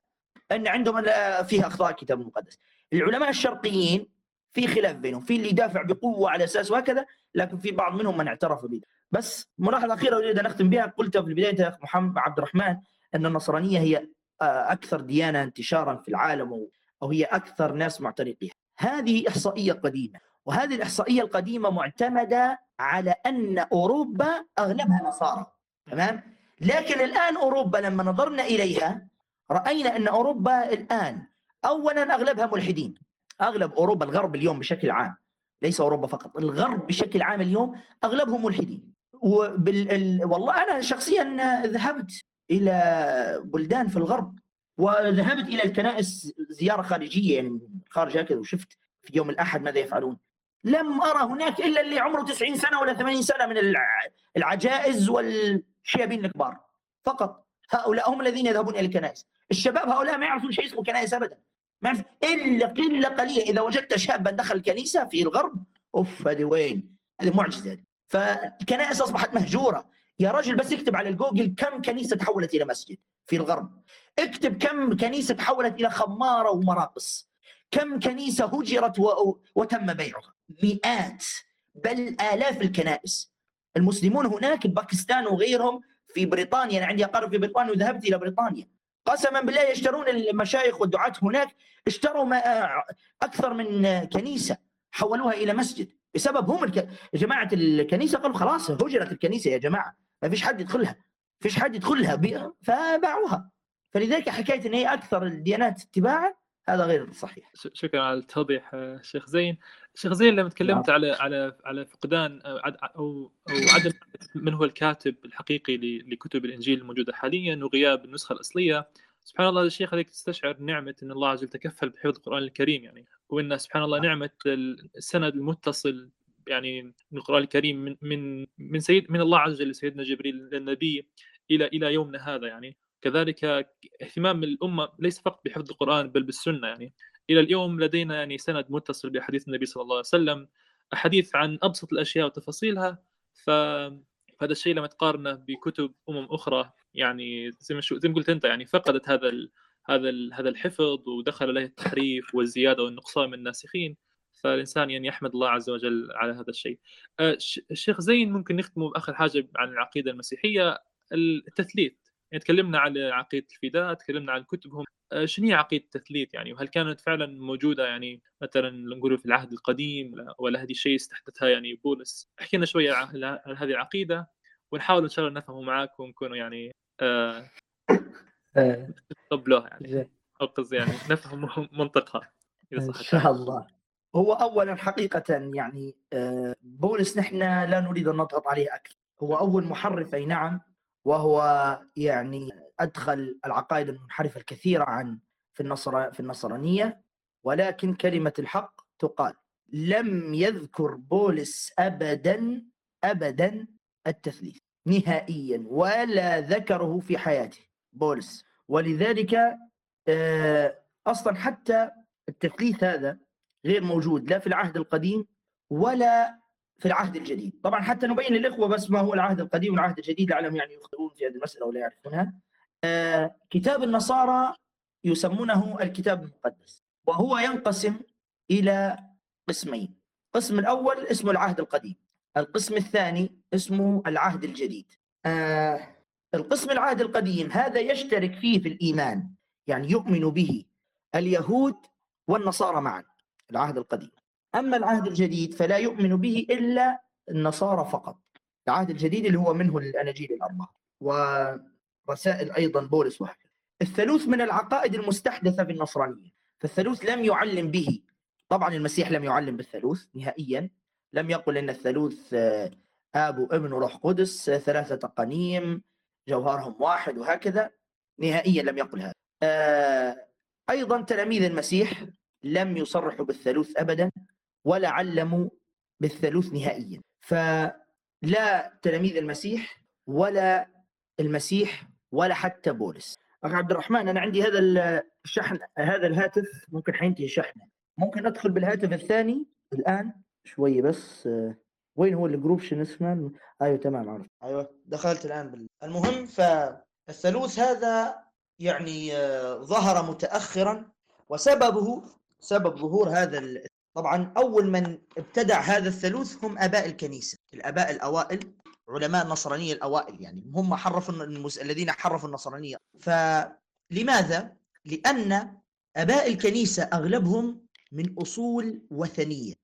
أن عندهم فيها أخطاء الكتاب المقدس العلماء الشرقيين في خلاف بينهم في اللي يدافع بقوة على أساس وهكذا لكن في بعض منهم من اعترف به بس ملاحظة أخيرة أريد أن أختم بها قلت في البداية يا أخ محمد عبد الرحمن أن النصرانية هي آه، أكثر ديانة انتشارا في العالم أو هي أكثر ناس معتنقيها. هذه إحصائية قديمة وهذه الإحصائية القديمة معتمدة على أن أوروبا أغلبها نصارى تمام؟ لكن الآن أوروبا لما نظرنا إليها رأينا أن أوروبا الآن اولا أغلبها ملحدين. أغلب أوروبا الغرب اليوم بشكل عام ليس أوروبا فقط الغرب بشكل عام اليوم أغلبهم ملحدين. وبال... والله أنا شخصيا ذهبت إلى بلدان في الغرب وذهبت إلى الكنائس زيارة خارجية يعني خارج هكذا وشفت في يوم الأحد ماذا يفعلون. لم أرى هناك إلا اللي عمره 90 سنة ولا 80 سنة من العجائز والشيابين الكبار. فقط هؤلاء هم الذين يذهبون إلى الكنائس. الشباب هؤلاء ما يعرفون شيء اسمه كنائس ابدا. ما يعرف إلا قله قليله إذا وجدت شابا دخل الكنيسة في الغرب أوف هذه وين؟ هذه معجزة. فالكنائس أصبحت مهجورة. يا رجل بس اكتب على الجوجل كم كنيسة تحولت إلى مسجد في الغرب. اكتب كم كنيسة تحولت إلى خمارة ومراقص. كم كنيسة هجرت وتم بيعها. مئات بل آلاف الكنائس. المسلمون هناك باكستان وغيرهم في بريطانيا. أنا عندي أقارب في بريطانيا وذهبت إلى بريطانيا. قسما بالله يشترون المشايخ والدعاة هناك اشتروا أكثر من كنيسة حولوها إلى مسجد بسبب هم الك... جماعة الكنيسة قالوا خلاص هجرت الكنيسة يا جماعة ما فيش حد يدخلها فيش حد يدخلها. فباعوها فلذلك حكاية أن هي أكثر الديانات اتباعا هذا غير صحيح. شكرا على التوضيح آه، شيخ زين. شيخ زين لما تكلمت نعم. على على على فقدان أو أو عدم من هو الكاتب الحقيقي لكتب الإنجيل الموجودة حاليا وغياب النسخة الأصلية. سبحان الله الشيخ هذيك تستشعر نعمة إن الله عز وجل تكفل بحفظ القرآن الكريم يعني. وإن سبحان الله نعمة السند المتصل يعني من القرآن الكريم من من من سيد من الله عز وجل لسيدنا جبريل للنبي إلى إلى يومنا هذا يعني. كذلك اهتمام الأمة ليس فقط بحفظ القرآن بل بالسنة يعني إلى اليوم لدينا يعني سند متصل باحاديث النبي صلى الله عليه وسلم أحاديث عن أبسط الأشياء وتفاصيلها فهذا الشيء لما تقارنه بكتب أمم أخرى يعني زي ما زي ما قلت أنت يعني فقدت هذا ال هذا ال هذا الحفظ ودخل عليه التحريف والزيادة والنقصان من الناسخين فالإنسان يعني يحمد الله عز وجل على هذا الشيء. آه، الشيخ زين ممكن نختم بآخر حاجة عن العقيدة المسيحية التثليث يعني تكلمنا عن عقيدة الفداء تكلمنا عن كتبهم. آه، شنو هي عقيدة التثليث يعني؟ وهل كانت فعلا موجودة يعني مثلا نقول في العهد القديم ولا هذه الشيء استحدثها يعني بولس؟ احكي لنا شوية عن هذه العقيدة ونحاول إن شاء الله نفهمه معاك ونكونوا يعني آه نتقبلوها يعني. أو قصدي يعني نفهم *laughs* منطقها إن شاء الله. هو اولا حقيقة يعني آه، بولس نحن لا نريد أن نضغط عليه أكثر. هو أول محرف اي نعم وهو يعني أدخل العقائد المنحرفة الكثيرة عن في النصر في النصرانية ولكن كلمة الحق تقال. لم يذكر بولس ابدا ابدا التثليث نهائيا ولا ذكره في حياته بولس. ولذلك آه، أصلا حتى التثليث هذا غير موجود لا في العهد القديم ولا في العهد الجديد. طبعا حتى نبين للإخوة بس ما هو العهد القديم والعهد الجديد لعلهم يعني يخطئون في هذه المسألة ولا يعرفونها. آه كتاب النصارى يسمونه الكتاب المقدس وهو ينقسم إلى قسمين. القسم الأول اسمه العهد القديم القسم الثاني اسمه العهد الجديد. آه القسم العهد القديم هذا يشترك فيه في الإيمان يعني يؤمن به اليهود والنصارى معا العهد القديم. أما العهد الجديد فلا يؤمن به إلا النصارى فقط. العهد الجديد اللي هو منه الأناجيل الأربعة ورسائل أيضا بولس وهكذا. الثالوث من العقائد المستحدثة في النصرانية فالثالوث لم يعلم به. طبعا المسيح لم يعلم بالثالوث نهائيا. لم يقل إن الثالوث آب وابن وروح قدس ثلاثة قنيم جوهرهم واحد وهكذا. نهائيا لم يقل هذا. آه، أيضا تلاميذ المسيح لم يصرحوا بالثالوث ابدا. ولا علموا بالثالوث نهائيا. فلا تلاميذ المسيح ولا المسيح ولا حتى بولس. اخ عبد الرحمن أنا عندي هذا الشحن هذا الهاتف. ممكن حينتهي شحنه. ممكن أدخل بالهاتف الثاني؟ الآن؟ شوية بس. وين هو الجروب؟ شنو اسمه؟ آيوه تمام عرفت. أيوه دخلت الآن بال... المهم فالثالوث هذا يعني آه، ظهر متاخرا وسببه سبب ظهور هذا طبعا أول من ابتدع هذا الثالوث هم آباء الكنيسة الآباء الأوائل علماء النصرانية الأوائل يعني هم حرفوا المس... الذين حرفوا النصرانية. فلماذا؟ لأن آباء الكنيسة أغلبهم من أصول وثنية.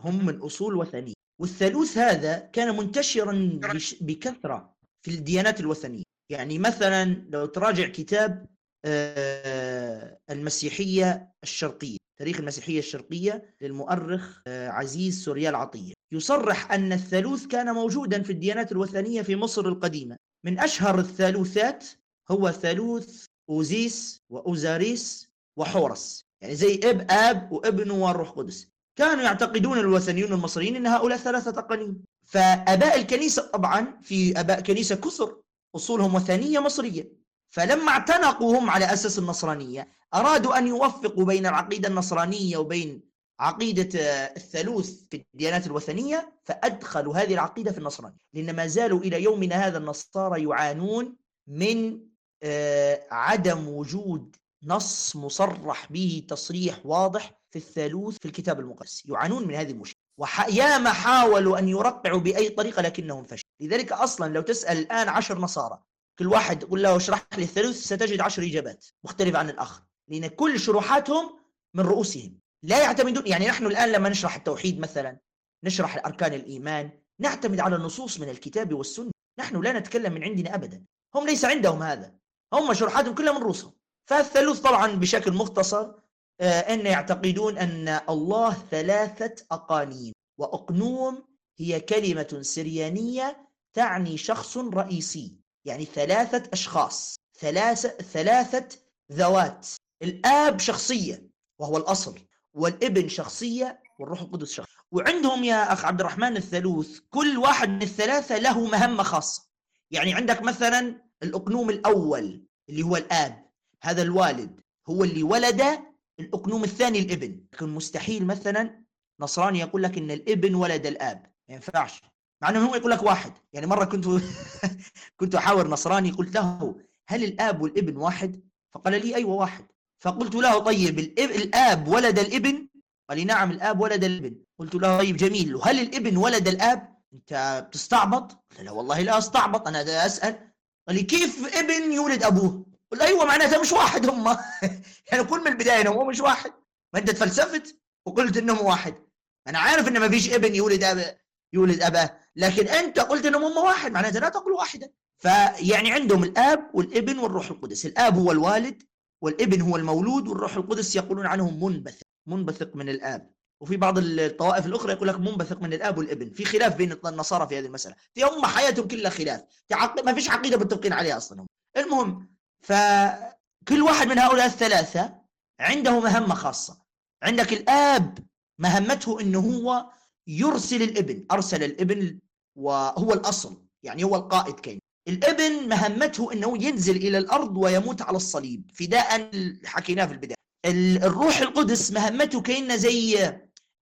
هم من أصول وثنية. والثالوث هذا كان منتشرا بكثرة في الديانات الوثنية. يعني مثلا لو تراجع كتاب آه، المسيحية الشرقية. تاريخ المسيحية الشرقية للمؤرخ آه، عزيز سوريال عطية يصرح أن الثالوث كان موجودا في الديانات الوثنية في مصر القديمة. من أشهر الثالوثات هو ثالوث أوزيس وأوزاريس وحورس. يعني زي إب آب وإبن والروح قدس كانوا يعتقدون الوثنيون المصريين إن هؤلاء ثلاثة اقانيم فآباء الكنيسة طبعا في آباء كنيسة كثر أصولهم وثنية مصرية. فلما اعتنقوا هم على أساس النصرانية أرادوا أن يوفقوا بين العقيدة النصرانية وبين عقيدة الثالوث في الديانات الوثنية فأدخلوا هذه العقيدة في النصرانية. لأن ما زالوا إلى يومنا هذا النصارى يعانون من آه، عدم وجود نص مصرح به تصريح واضح في الثالوث في الكتاب المقدس. يعانون من هذه المشكلة. وياما حاولوا أن يرقعوا بأي طريقة لكنهم فشلوا. لذلك أصلا لو تسأل الآن عشر نصارى كل واحد يقول له اشرح لي الثالوث ستجد عشر إجابات مختلفة عن الآخر. لأن كل شروحاتهم من رؤوسهم. لا يعتمدون يعني نحن الآن لما نشرح التوحيد مثلا نشرح أركان الإيمان نعتمد على النصوص من الكتاب والسنة. نحن لا نتكلم من عندنا أبدا. هم ليس عندهم هذا. هم شروحاتهم كلها من رؤوسهم. فالثالوث طبعا بشكل مختصر آه، أن يعتقدون أن الله ثلاثة أقانيم. وأقنوم هي كلمة سريانية تعني شخص رئيسي. يعني ثلاثة أشخاص ثلاثة ثلاثة ذوات الآب شخصية وهو الأصل والابن شخصية والروح القدس شخصية. وعندهم يا أخ عبد الرحمن الثالوث كل واحد من الثلاثة له مهمة خاصة. يعني عندك مثلا الأقنوم الأول اللي هو الآب هذا الوالد هو اللي ولد الأقنوم الثاني الابن. لكن مستحيل مثلا نصراني يقول لك إن الابن ولد الآب ما ينفعش. مع إنه هو يقول لك واحد. يعني مرة كنت *laughs* كنت أحاور نصراني قلت له هل الآب والابن واحد؟ فقال لي أيوه واحد. فقلت له طيب الاب ولد الابن؟ قال لي نعم الآب ولد الابن. قلت له طيب جميل. وهل الابن ولد الآب؟ أنت بتستعبط قلت لا والله لا أستعبط أنا أسأل. قال لي كيف ابن يولد أبوه؟ قلت أيوه معناتها مش واحد هم. *laughs* يعني كل من البداية هم مش واحد. ما انت تفلسفت وقلت إنهم واحد. أنا عارف إن ما فيش ابن يولد اب يولد أباه. لكن أنت قلت انهم هم واحد معناتها لا تقول واحدا. فيعني عندهم الآب والابن والروح القدس. الآب هو الوالد والابن هو المولود والروح القدس يقولون عنهم منبثق منبثق من الآب. وفي بعض الطوائف الأخرى يقول لك منبثق من الآب والابن. في خلاف بين النصارى في هذه المسألة. في هم حياتهم كلها خلاف. ما فيش عقيدة متفقين عليها أصلا المهم فكل واحد من هؤلاء الثلاثة عنده مهمة خاصة. عندك الآب مهمته إنه هو يرسل الابن. أرسل الابن وهو الأصل يعني هو القائد كين الإبن مهمته إنه ينزل إلى الأرض ويموت على الصليب فداء حكيناه في البداية. الروح القدس مهمته كأنه زي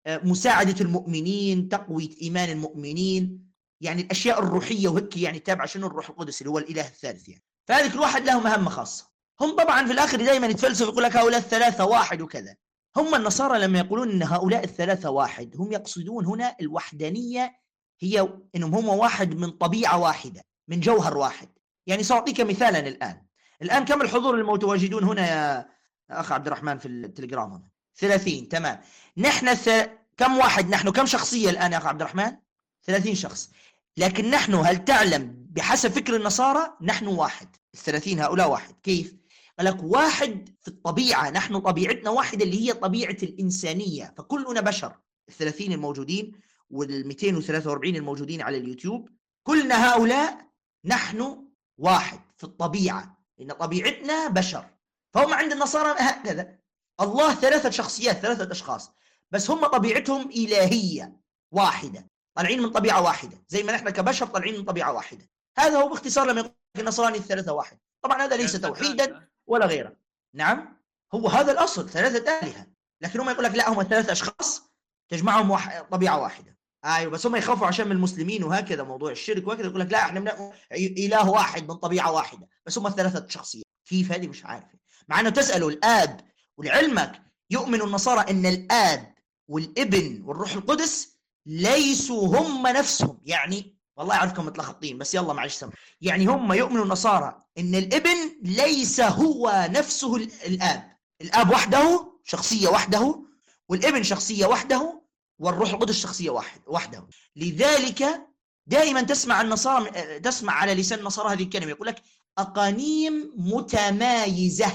آه، مساعدة المؤمنين تقوية إيمان المؤمنين يعني الأشياء الروحية وهيك يعني تابعة شنو؟ الروح القدس اللي هو الإله الثالث يعني. فهذا كل واحد له مهمة خاصة. هم طبعا في الآخر دائما يتفلسفوا يقول لك هؤلاء الثلاثة واحد وكذا. هم النصارى لما يقولون إن هؤلاء الثلاثة واحد هم يقصدون هنا الوحدانية هي إنهم هم واحد من طبيعة واحدة من جوهر واحد. يعني سأعطيك مثالا الآن. الآن كم الحضور المتواجدون هنا يا أخ عبد الرحمن في التليجرام هنا؟ 30 تمام. نحن ث... كم واحد نحن؟ كم شخصية الآن يا أخ عبد الرحمن؟ 30 شخص. لكن نحن هل تعلم بحسب فكر النصارى؟ نحن واحد. ال30 هؤلاء واحد. كيف؟ قال لك واحد في الطبيعة نحن طبيعتنا واحدة اللي هي طبيعة الإنسانية فكلنا بشر. الثلاثين الموجودين وال 243 الموجودين على اليوتيوب كلنا هؤلاء نحن واحد في الطبيعة إن طبيعتنا بشر. فهم عند النصارى هكذا. الله ثلاثة شخصيات ثلاثة أشخاص بس هم طبيعتهم إلهية واحدة طالعين من طبيعة واحدة. زي ما نحن كبشر طالعين من طبيعة واحدة. هذا هو باختصار لما يقول النصراني الثلاثة واحد. طبعا هذا ليس توحيدا ولا غيره. نعم هو هذا الأصل ثلاثة آلهة. لكن هم يقول لك لا هم ثلاثة أشخاص تجمعهم واحد طبيعة واحدة. أيوه بس هم يخافوا عشان من المسلمين وهكذا موضوع الشرك وهكذا يقول لك لا إحنا إله واحد من طبيعة واحدة بس هم ثلاثة شخصيات. كيف هذه؟ مش عارف. مع إنه تسالوا الآب ولعلمك يؤمن النصارى إن الآب والابن والروح القدس ليسوا هم نفسهم. يعني والله أعرفكم متلخبطين بس يلا معلش سمع يعني هم يؤمنوا النصارى إن الابن ليس هو نفسه الآب. الآب وحده شخصية وحده والابن شخصية وحده والروح القدس شخصية واحد وحده لذلك دائما تسمع النصارى تسمع على لسان النصارى هذه الكلمة. يقول لك أقانيم متمايزة.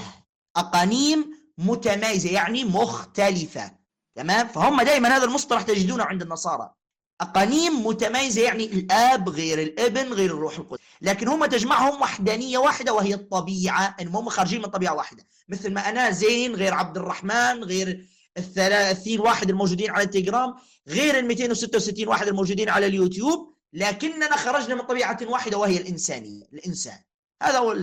أقانيم متمايزة يعني مختلفة. تمام؟ فهم دائما هذا المصطلح تجدونه عند النصارى. أقانيم متميزة يعني الآب غير الابن غير الروح القدس. لكن هم تجمعهم وحدانية واحدة وهي الطبيعة. إن هم خارجين من طبيعة واحدة. مثل ما أنا زين غير عبد الرحمن غير الثلاثين واحد الموجودين على التليجرام غير ال 266 واحد الموجودين على اليوتيوب لكننا خرجنا من طبيعة واحدة وهي الإنسانية الإنسان. هذا هو.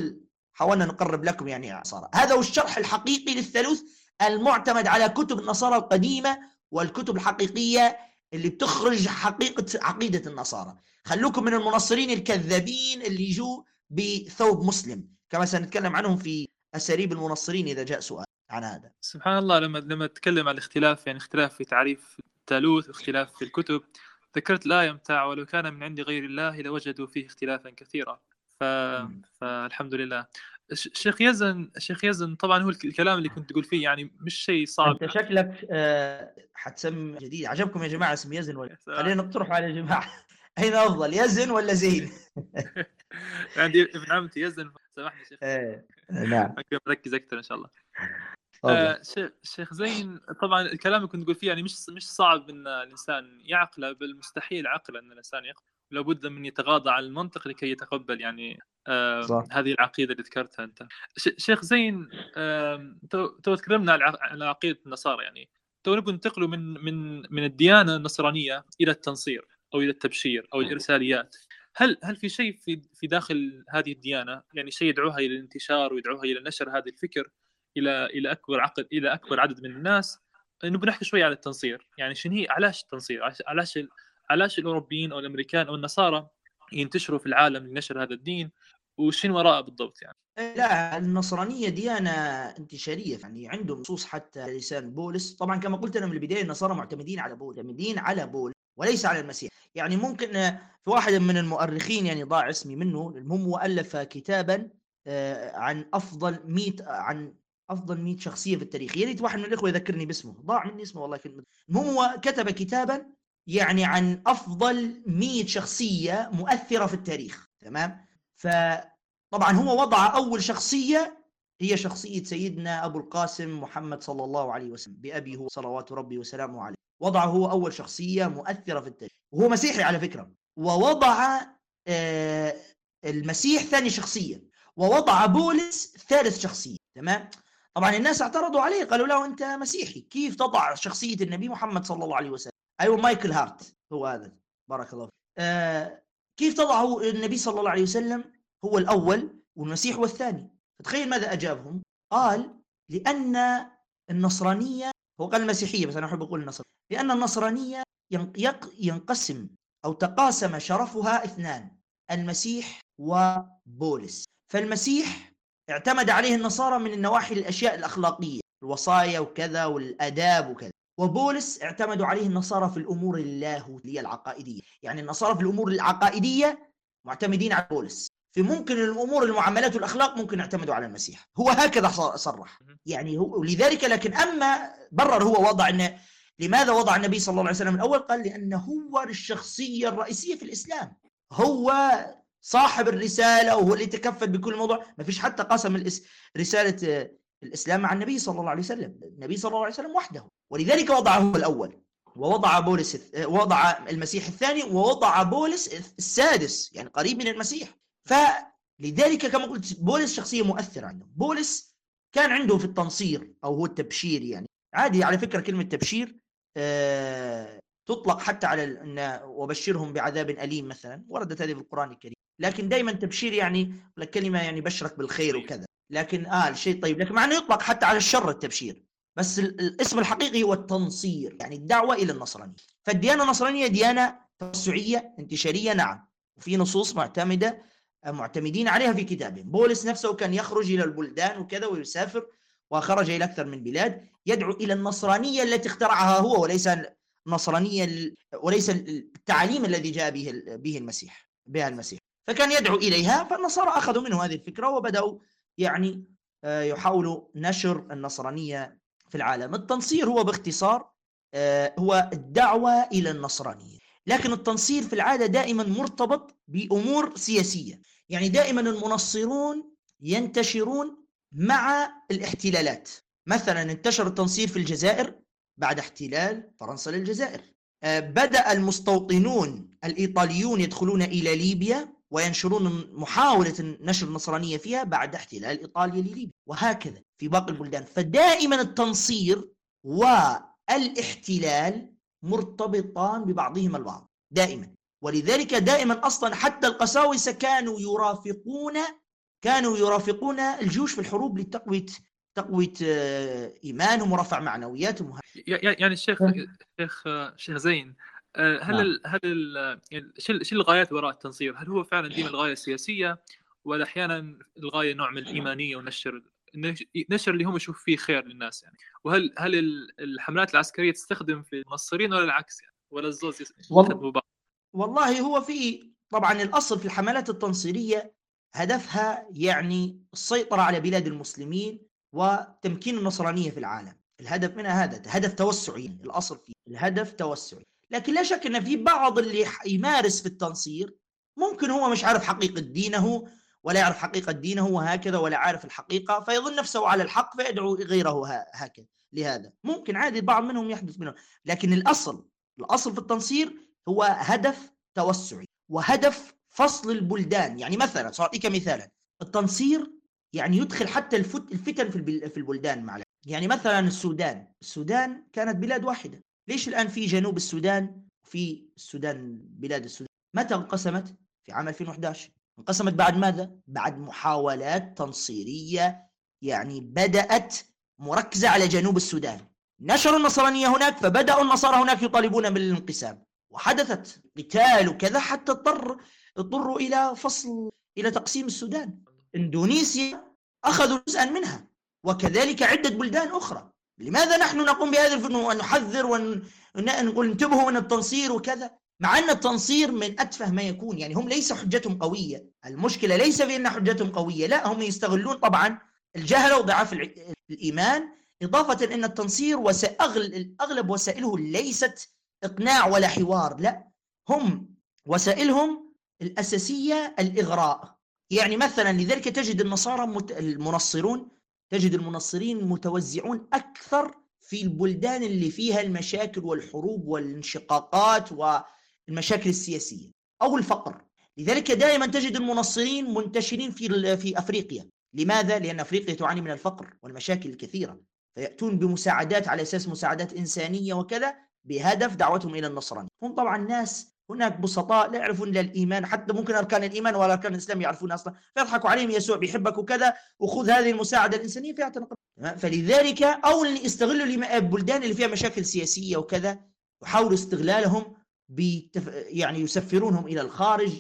حاولنا نقرب لكم يعني نصارى هذا هو الشرح الحقيقي للثالوث المعتمد على كتب النصارى القديمة والكتب الحقيقية اللي بتخرج حقيقة عقيدة النصارى. خلوكم من المنصرين الكذابين اللي يجوا بثوب مسلم كما سنتكلم عنهم في أساليب المنصرين إذا جاء سؤال. عن هذا. سبحان الله لما لما تتكلم عن الاختلاف يعني اختلاف في تعريف الثالوث اختلاف في الكتب ذكرت الآية متاع ولو كان من عند غير الله لوجدوا فيه اختلافا كثيرا ف... فالحمد لله. شيخ يزن شيخ يزن طبعا هو الكلام اللي كنت تقول فيه يعني مش شيء صعب أنت شكلك آه حتسمي جديد. عجبكم يا جماعة اسم يزن ولا؟ خلينا نقترح على الجماعه *laughs* أين أفضل يزن ولا زين؟ *laughs* عندي ابن عمتي يزن سامحني شيخ. إيه نعم. مركز أكثر إن شاء الله. آه شيخ زين طبعا الكلام اللي كنت تقول فيه يعني مش مش صعب إن الإنسان يعقله بل مستحيل عقله إن الإنسان يعقل لابد من يتغاضى عن المنطق لكي يتقبل يعني آه صح. هذه العقيدة اللي ذكرتها أنت. شيخ زين آه تو تكلمنا على عقيدة النصارى يعني. تو نبغى ننتقلوا من من من الديانة النصرانية إلى التنصير أو إلى التبشير أو الإرساليات. هل هل في شيء في في داخل هذه الديانة يعني شيء يدعوها إلى الانتشار ويدعوها إلى نشر هذا الفكر؟ إلى إلى أكبر عقد إلى أكبر عدد من الناس نبغى نحكي شوي على التنصير. يعني شنو هي علاش التنصير؟ علاش علاش الأوروبيين أو الأمريكان أو النصارى ينتشروا في العالم لنشر هذا الدين؟ وشنو وراءه بالضبط يعني؟ لا النصرانية ديانة انتشارية يعني عندهم نصوص حتى لسان بولس. طبعا كما قلت أنا من البداية النصارى معتمدين على بول معتمدين على بول وليس على المسيح. يعني ممكن في واحد من المؤرخين يعني ضاع اسمي منه المهم ألف كتابا آه، عن أفضل 100 عن أفضل 100 شخصية في التاريخ يا ريت واحد من الإخوة يذكرني باسمه. ضاع مني اسمه والله كلمة. المهم هو كتب كتابا يعني عن أفضل 100 شخصية مؤثرة في التاريخ تمام؟ فطبعا هو وضع أول شخصية هي شخصية سيدنا أبو القاسم محمد صلى الله عليه وسلم بأبي هو صلوات ربي وسلامه عليه. وضع هو أول شخصية مؤثرة في التاريخ. وهو مسيحي على فكرة. ووضع آه، المسيح ثاني شخصية. ووضع بولس ثالث شخصية تمام؟ طبعا الناس اعترضوا عليه قالوا له أنت مسيحي كيف تضع شخصية النبي محمد صلى الله عليه وسلم؟ أيوه مايكل هارت هو هذا بارك الله فيك. آه كيف تضع النبي صلى الله عليه وسلم؟ هو الأول والمسيح هو الثاني. فتخيل ماذا أجابهم؟ قال لأن النصرانية هو قال المسيحية بس أنا أحب أقول النصر لأن النصرانية ينقسم أو تقاسم شرفها اثنان المسيح وبولس. فالمسيح اعتمد عليه النصارى من النواحي الأشياء الأخلاقية الوصايا وكذا والآداب وكذا. وبولس اعتمدوا عليه النصارى في الأمور اللاهوتية العقائدية. يعني النصارى في الأمور العقائدية معتمدين على بولس. في ممكن الأمور المعاملات والأخلاق ممكن يعتمدوا على المسيح. هو هكذا صرح. يعني هو لذلك لكن أما برر هو وضع ان لماذا وضع النبي صلى الله عليه وسلم الأول؟ قال لأنه هو الشخصية الرئيسية في الإسلام. هو صاحب الرسالة وهو اللي تكفل بكل موضوع. ما فيش حتى قسم الإس... رسالة الإسلام مع النبي صلى الله عليه وسلم. النبي صلى الله عليه وسلم وحده. ولذلك وضعه هو الأول. ووضع بولس وضع المسيح الثاني ووضع بولس السادس يعني قريب من المسيح. فلذلك كما قلت بولس شخصية مؤثرة عندهم. بولس كان عنده في التنصير أو هو التبشير يعني. عادي على فكرة كلمة تبشير آه تطلق حتى على أن وبشرهم بعذاب أليم مثلا. وردت هذه في القرآن الكريم. لكن دائما تبشير يعني كلمة يعني بشرك بالخير وكذا. لكن آه الشيء طيب. لكن مع إنه يطلق حتى على الشر التبشير. بس الاسم الحقيقي هو التنصير يعني الدعوة إلى النصرانية. فالديانة النصرانية ديانة توسعية انتشارية نعم. وفي نصوص معتمدة معتمدين عليها في كتابهم. بولس نفسه كان يخرج إلى البلدان وكذا ويسافر وخرج إلى أكثر من بلاد يدعو إلى النصرانية التي اخترعها هو وليس النصرانية وليس التعليم الذي جاء به به المسيح بها المسيح. فكان يدعو إليها فالنصارى أخذوا منه هذه الفكرة وبدأوا يعني آه، يحاولوا نشر النصرانية في العالم. التنصير هو باختصار آه، هو الدعوة إلى النصرانية. لكن التنصير في العادة دائما مرتبط بأمور سياسية. يعني دائما المنصرون ينتشرون مع الاحتلالات. مثلا انتشر التنصير في الجزائر بعد احتلال فرنسا للجزائر. آه، بدأ المستوطنون الإيطاليون يدخلون إلى ليبيا وينشرون محاولة نشر النصرانية فيها بعد احتلال إيطاليا لليبيا. وهكذا في باقي البلدان. فدائما التنصير والاحتلال مرتبطان ببعضهما البعض. دائما. ولذلك دائما أصلا حتى القساوسة كانوا يرافقون كانوا يرافقون الجيوش في الحروب لتقوية تقويه آه، إيمانهم ورفع معنوياتهم. يعني الشيخ الشيخ شيخ زين آه، هل نعم. هل ال يعني شو الغايات وراء التنصير؟ هل هو فعلا ديما الغاية السياسية ولا أحيانا الغاية نوع من الإيمانية ونشر نشر اللي هم يشوف فيه خير للناس يعني؟ وهل هل الحملات العسكرية تستخدم في المنصرين ولا العكس يعني؟ ولا الزوز والله, والله هو في طبعا الأصل في الحملات التنصيرية هدفها يعني السيطرة على بلاد المسلمين وتمكين النصرانية في العالم. الهدف منها هذا هدف توسعي يعني الأصل فيه الهدف توسعي. لكن لا شك إن في بعض اللي يمارس في التنصير ممكن هو مش عارف حقيقة دينه ولا يعرف حقيقة دينه وهكذا ولا عارف الحقيقة فيظن نفسه على الحق فيدعو غيره هكذا لهذا. ممكن عادي بعض منهم يحدث منه لكن الأصل الأصل في التنصير هو هدف توسعي وهدف فصل البلدان. يعني مثلا سأعطيك مثالا التنصير يعني يدخل حتى الفتن في البلدان مع يعني مثلا السودان السودان كانت بلاد واحدة. ليش الآن في جنوب السودان وفي السودان بلاد السودان؟ متى انقسمت؟ في عام 2011 انقسمت بعد ماذا؟ بعد محاولات تنصيرية يعني بدأت مركزة على جنوب السودان. نشروا النصرانية هناك فبدأوا النصارى هناك يطالبون بالانقسام. وحدثت قتال وكذا حتى اضطر اضطروا إلى فصل إلى تقسيم السودان. إندونيسيا أخذوا جزءا منها وكذلك عدة بلدان أخرى. لماذا نحن نقوم بهذا ونحذر ونقول انتبهوا من التنصير وكذا؟ مع أن التنصير من أتفه ما يكون يعني هم ليس حجتهم قوية. المشكلة ليس في أن حجتهم قوية لا هم يستغلون طبعا الجهل وضعاف الإيمان إضافة أن التنصير أغلب وسائله ليست إقناع ولا حوار لا. هم وسائلهم الأساسية الإغراء. يعني مثلا لذلك تجد النصارى المنصرون تجد المنصرين متوزعون أكثر في البلدان اللي فيها المشاكل والحروب والانشقاقات والمشاكل السياسية أو الفقر. لذلك دائما تجد المنصرين منتشرين في في أفريقيا. لماذا؟ لأن أفريقيا تعاني من الفقر والمشاكل الكثيرة. فيأتون بمساعدات على أساس مساعدات إنسانية وكذا بهدف دعوتهم إلى النصرانيه هم طبعا ناس هناك بسطاء لا يعرفون إلا الإيمان حتى ممكن أركان الإيمان ولا أركان الإسلام يعرفون أصلا. فيضحكوا عليهم يسوع بيحبك وكذا وخذ هذه المساعدة الإنسانية فيعتنق فلذلك أو يستغلوا البلدان اللي فيها مشاكل سياسية وكذا يحاولوا استغلالهم بتف... يعني يسفرونهم إلى الخارج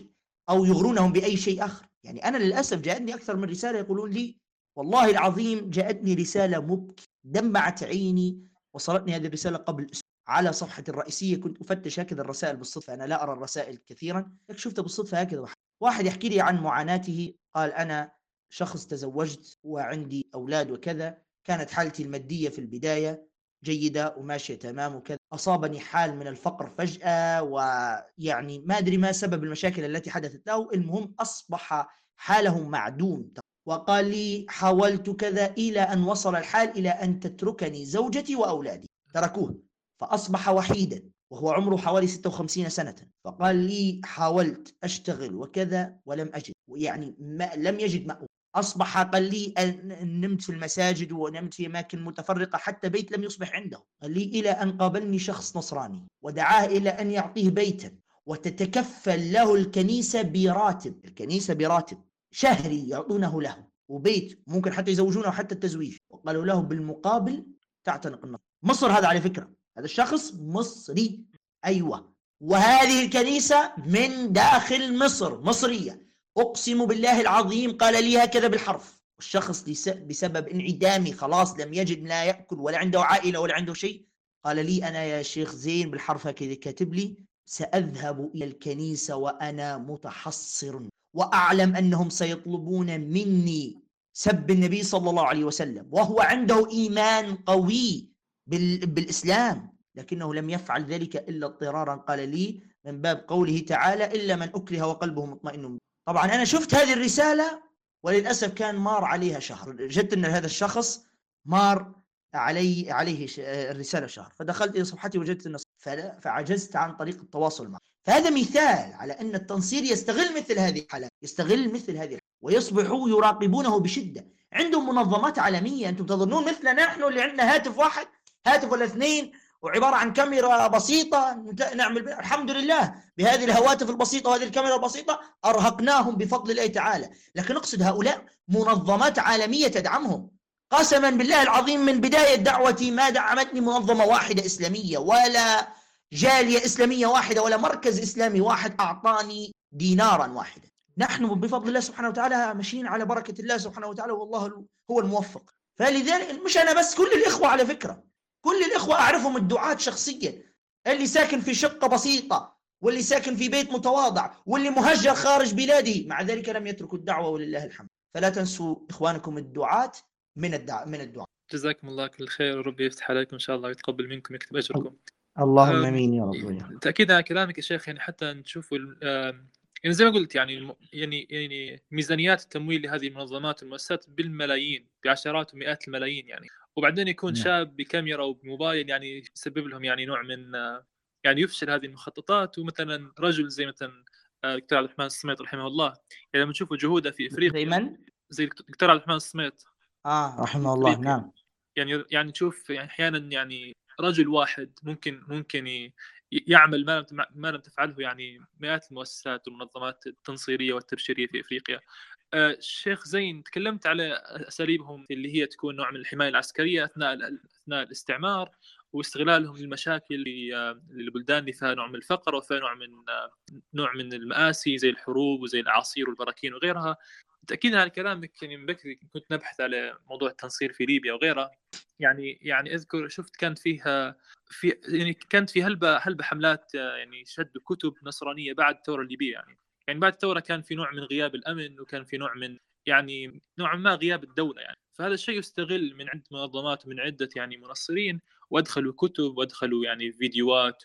أو يغرونهم بأي شيء آخر. يعني أنا للأسف جاءتني أكثر من رسالة يقولون لي والله العظيم جاءتني رسالة مبكي دمعت عيني وصلتني هذه الرسالة قبل أسبوع. على صفحتي الرئيسية كنت أفتش هكذا الرسائل بالصدفة أنا لا أرى الرسائل كثيرا لكن شفتها بالصدفة هكذا واحد يحكي لي عن معاناته قال أنا شخص تزوجت وعندي أولاد وكذا كانت حالتي المادية في البداية جيدة وماشية تمام وكذا. أصابني حال من الفقر فجأة ويعني ما أدري ما سبب المشاكل التي حدثت له المهم أصبح حاله معدوم. وقال لي حاولت كذا إلى أن وصل الحال إلى أن تتركني زوجتي وأولادي. تركوه. فأصبح وحيدا وهو عمره حوالي 56 سنة. فقال لي حاولت أشتغل وكذا ولم أجد يعني ما لم يجد مأوى أصبح قال لي نمت في المساجد ونمت في أماكن متفرقة حتى بيت لم يصبح عنده. قال لي إلى أن قابلني شخص نصراني ودعاه إلى أن يعطيه بيتا وتتكفل له الكنيسة براتب. الكنيسة براتب شهري يعطونه له وبيت ممكن حتى يزوجونه حتى التزويج. وقالوا له بالمقابل تعتنق النصر. مصر هذا على فكرة. هذا الشخص مصري. أيوة. وهذه الكنيسة من داخل مصر مصرية. أقسم بالله العظيم قال لي هكذا بالحرف. الشخص بسبب انعدامي خلاص لم يجد لا يأكل ولا عنده عائلة ولا عنده شيء. قال لي أنا يا شيخ زين بالحرف هكذا كاتب لي سأذهب إلى الكنيسة وأنا متحصر وأعلم أنهم سيطلبون مني سب النبي صلى الله عليه وسلم وهو عنده إيمان قوي. بالإسلام لكنه لم يفعل ذلك إلا اضطرارا قال لي من باب قوله تعالى إلا من أكره وقلبه مطمئن. طبعا أنا شفت هذه الرسالة وللأسف كان مار عليها شهر جدت أن هذا الشخص مار علي عليه الرسالة شهر فدخلت إلى صفحتي وجدت النص فعجزت عن طريق التواصل معه. فهذا مثال على أن التنصير يستغل مثل هذه الحالات يستغل مثل هذه الحالات ويصبحوا يراقبونه بشدة. عندهم منظمات عالمية أنتم تظنون مثلنا نحن اللي عندنا هاتف واحد؟ هاتف ولا اثنين وعبارة عن كاميرا بسيطة نعمل الحمد لله بهذه الهواتف البسيطة وهذه الكاميرا البسيطة أرهقناهم بفضل الله تعالى. لكن أقصد هؤلاء منظمات عالمية تدعمهم. قسما بالله العظيم من بداية دعوتي ما دعمتني منظمة واحدة إسلامية ولا جالية إسلامية واحدة ولا مركز إسلامي واحد أعطاني دينارا واحدا نحن بفضل الله سبحانه وتعالى ماشيين على بركة الله سبحانه وتعالى والله هو الموفق. فلذلك مش أنا بس كل الإخوة على فكرة. كل الإخوة أعرفهم الدعاة شخصيا. اللي ساكن في شقة بسيطة واللي ساكن في بيت متواضع واللي مهجر خارج بلاده. مع ذلك لم يتركوا الدعوة ولله الحمد. فلا تنسوا إخوانكم الدعاة من الدعاء من الدعاء. جزاكم الله كل خير. وربي يفتح عليكم إن شاء الله ويتقبل منكم ويكتب أجركم. اللهم آمين يا رب. تاكيدا على كلامك يا شيخ يعني حتى نشوف يعني زي ما قلت يعني يعني يعني ميزانيات التمويل لهذه المنظمات والمؤسسات بالملايين بعشرات ومئات الملايين يعني. وبعدين يكون نعم. شاب بكاميرا وبموبايل يعني يسبب لهم يعني نوع من يعني يفشل هذه المخططات. ومثلا رجل زي مثلا الدكتور عبد الرحمن السميط رحمه الله يعني لما تشوفوا جهوده في إفريقيا زي من؟ زي الدكتور عبد الرحمن السميط. آه رحمه الله نعم. يعني يعني تشوف يعني أحيانا يعني رجل واحد ممكن ممكن يعمل ما لم ما لم تفعله يعني مئات المؤسسات والمنظمات التنصيرية والتبشيرية في إفريقيا. الشيخ زين تكلمت على أساليبهم اللي هي تكون نوع من الحماية العسكرية أثناء أثناء الاستعمار واستغلالهم للمشاكل للبلدان اللي فيها نوع من الفقر وفيها نوع من نوع من المآسي زي الحروب وزي الاعاصير والبراكين وغيرها. تاكيدا على كلامك يعني من بكري كنت نبحث على موضوع التنصير في ليبيا وغيرها. يعني يعني أذكر شفت كانت فيها في يعني كانت في هلبة هلبة حملات يعني شدوا كتب نصرانية بعد الثورة الليبية يعني. يعني بعد الثورة كان في نوع من غياب الأمن وكان في نوع من يعني نوعا ما غياب الدولة يعني. فهذا الشيء يستغل من عدة منظمات ومن عدة يعني منصرين وأدخلوا كتب وأدخلوا يعني فيديوهات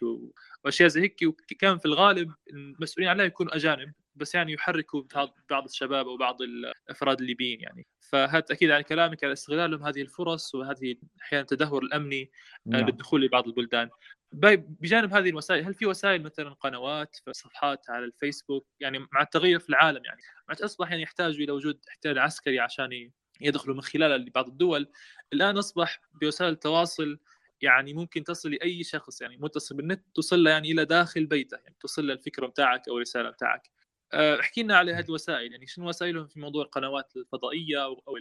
وأشياء زي هيك. وكان في الغالب المسؤولين عليها يكونوا أجانب بس يعني يحركوا بعض الشباب أو بعض الأفراد الليبيين يعني. فهذا أكيد على كلامك على استغلالهم هذه الفرص وهذه أحيانا التدهور الأمني آه، نعم. للدخول لبعض البلدان. بجانب هذه الوسائل هل في وسائل مثلا قنوات صفحات على الفيسبوك؟ يعني مع التغير في العالم يعني. أصبح يعني يحتاجوا إلى وجود احتيال عسكري عشان يدخلوا من خلالها لبعض الدول. الآن أصبح بوسائل التواصل يعني ممكن تصل لأي شخص يعني متصل بالنت توصل له يعني إلى داخل بيته يعني توصل له الفكرة بتاعك أو الرسالة بتاعك. آه، احكي لنا على هذه الوسائل يعني شنو وسائلهم في موضوع القنوات الفضائية أو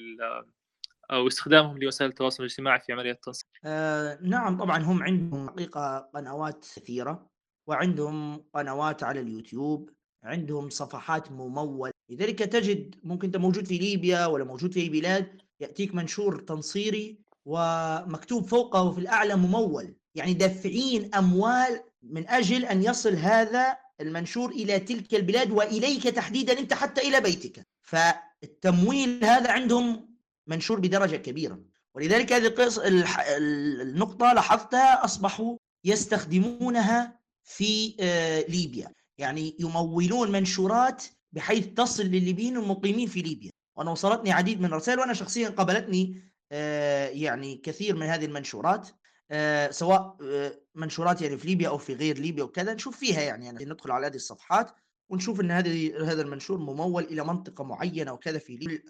أو, استخدامهم لوسائل التواصل الاجتماعي في عملية التنصير آه نعم طبعا هم عندهم حقيقة قنوات كثيره وعندهم قنوات على اليوتيوب عندهم صفحات ممول لذلك تجد ممكن أنت موجود في ليبيا ولا موجود في أي بلاد يأتيك منشور تنصيري ومكتوب فوقه في الأعلى ممول. يعني دافعين أموال من أجل أن يصل هذا المنشور إلى تلك البلاد وإليك تحديدا أنت حتى إلى بيتك. فالتمويل هذا عندهم منشور بدرجة كبيرة. ولذلك هذه النقطة لاحظتها أصبحوا يستخدمونها في آه، ليبيا. يعني يمولون منشورات بحيث تصل للليبيين المقيمين في ليبيا. وأنا وصلتني عديد من الرسائل وأنا شخصيا قابلتني آه، يعني كثير من هذه المنشورات آه، سواء منشورات يعني في ليبيا أو في غير ليبيا وكذا. نشوف فيها يعني, يعني ندخل على هذه الصفحات ونشوف إن هذه هذا المنشور ممول إلى منطقة معينة وكذا في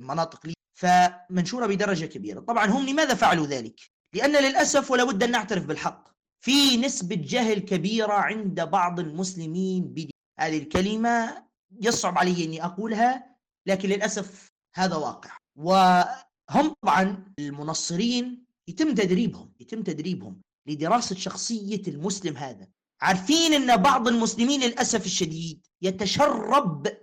مناطق ليبيا. فمنشورة بدرجة كبيرة. طبعا هم لماذا فعلوا ذلك؟ لأن للأسف ولا بد أن نعترف بالحق. في نسبة جهل كبيرة عند بعض المسلمين بدي هذه الكلمة يصعب علي أني أقولها لكن للأسف هذا واقع. وهم طبعا المنصرين يتم تدريبهم يتم تدريبهم لدراسة شخصية المسلم هذا. عارفين أن بعض المسلمين للأسف الشديد يتشرب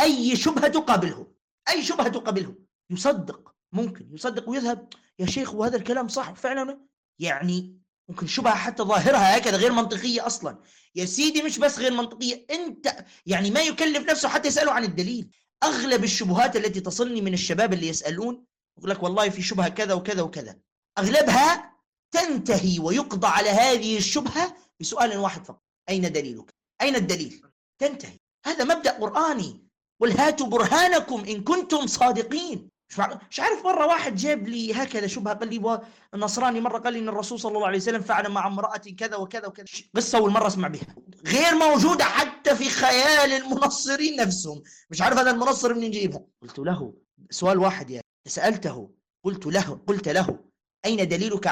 أي شبهة تقابله أي شبهة تقابله يصدق ممكن يصدق ويذهب. يا شيخ وهذا الكلام صح فعلا؟ يعني ممكن شبهة حتى ظاهرها هكذا غير منطقية أصلا. يا سيدي مش بس غير منطقية أنت يعني ما يكلف نفسه حتى يسأله عن الدليل. أغلب الشبهات التي تصلني من الشباب اللي يسألون يقول لك والله في شبهة كذا وكذا وكذا. أغلبها تنتهي ويقضى على هذه الشبهة بسؤال واحد فقط. أين دليلك؟ أين الدليل؟ تنتهي. هذا مبدأ قرآني. قل هاتوا برهانكم إن كنتم صادقين. مش عارف مرة واحد جاب لي هكذا شبهة قال لي النصراني مرة قال لي إن الرسول صلى الله عليه وسلم فعل مع امرأة كذا وكذا وكذا. قصة أول مرة أسمع بها. غير موجودة حتى في خيال المنصرين نفسهم. مش عارف هذا المنصر منين جيبها قلت له سؤال واحد يا سألته قلت له قلت له أين دليلك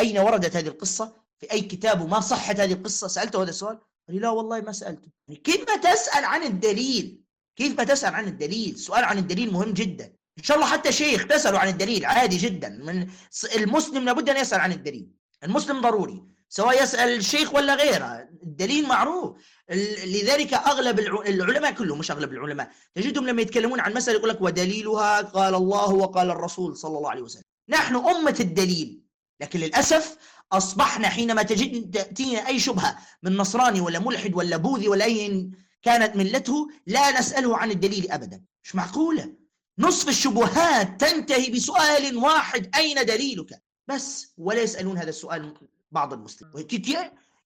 أين وردت هذه القصة؟ في أي كتاب؟ وما صحت هذه القصة؟ سألته هذا السؤال؟ قال لي لا والله ما يعني كيف ما تسأل عن الدليل؟ كيف ما تسأل عن الدليل؟ سؤال عن الدليل مهم جدا. إن شاء الله حتى شيخ تسألوا عن الدليل عادي جدا. من المسلم لابد أن يسأل عن الدليل. المسلم ضروري سواء يسأل الشيخ ولا غيره. الدليل معروف. لذلك أغلب العلماء كلهم مش أغلب العلماء تجدهم لما يتكلمون عن مسألة يقول لك ودليلها قال الله وقال الرسول صلى الله عليه وسلم نحن أمة الدليل. لكن للأسف أصبحنا حينما تجد تأتينا أي شبهة من نصراني ولا ملحد ولا بوذي ولا أي كانت ملته لا نسأله عن الدليل أبدا. مش معقولة. نصف الشبهات تنتهي بسؤال واحد أين دليلك؟ بس ولا يسألون هذا السؤال بعض المسلمين.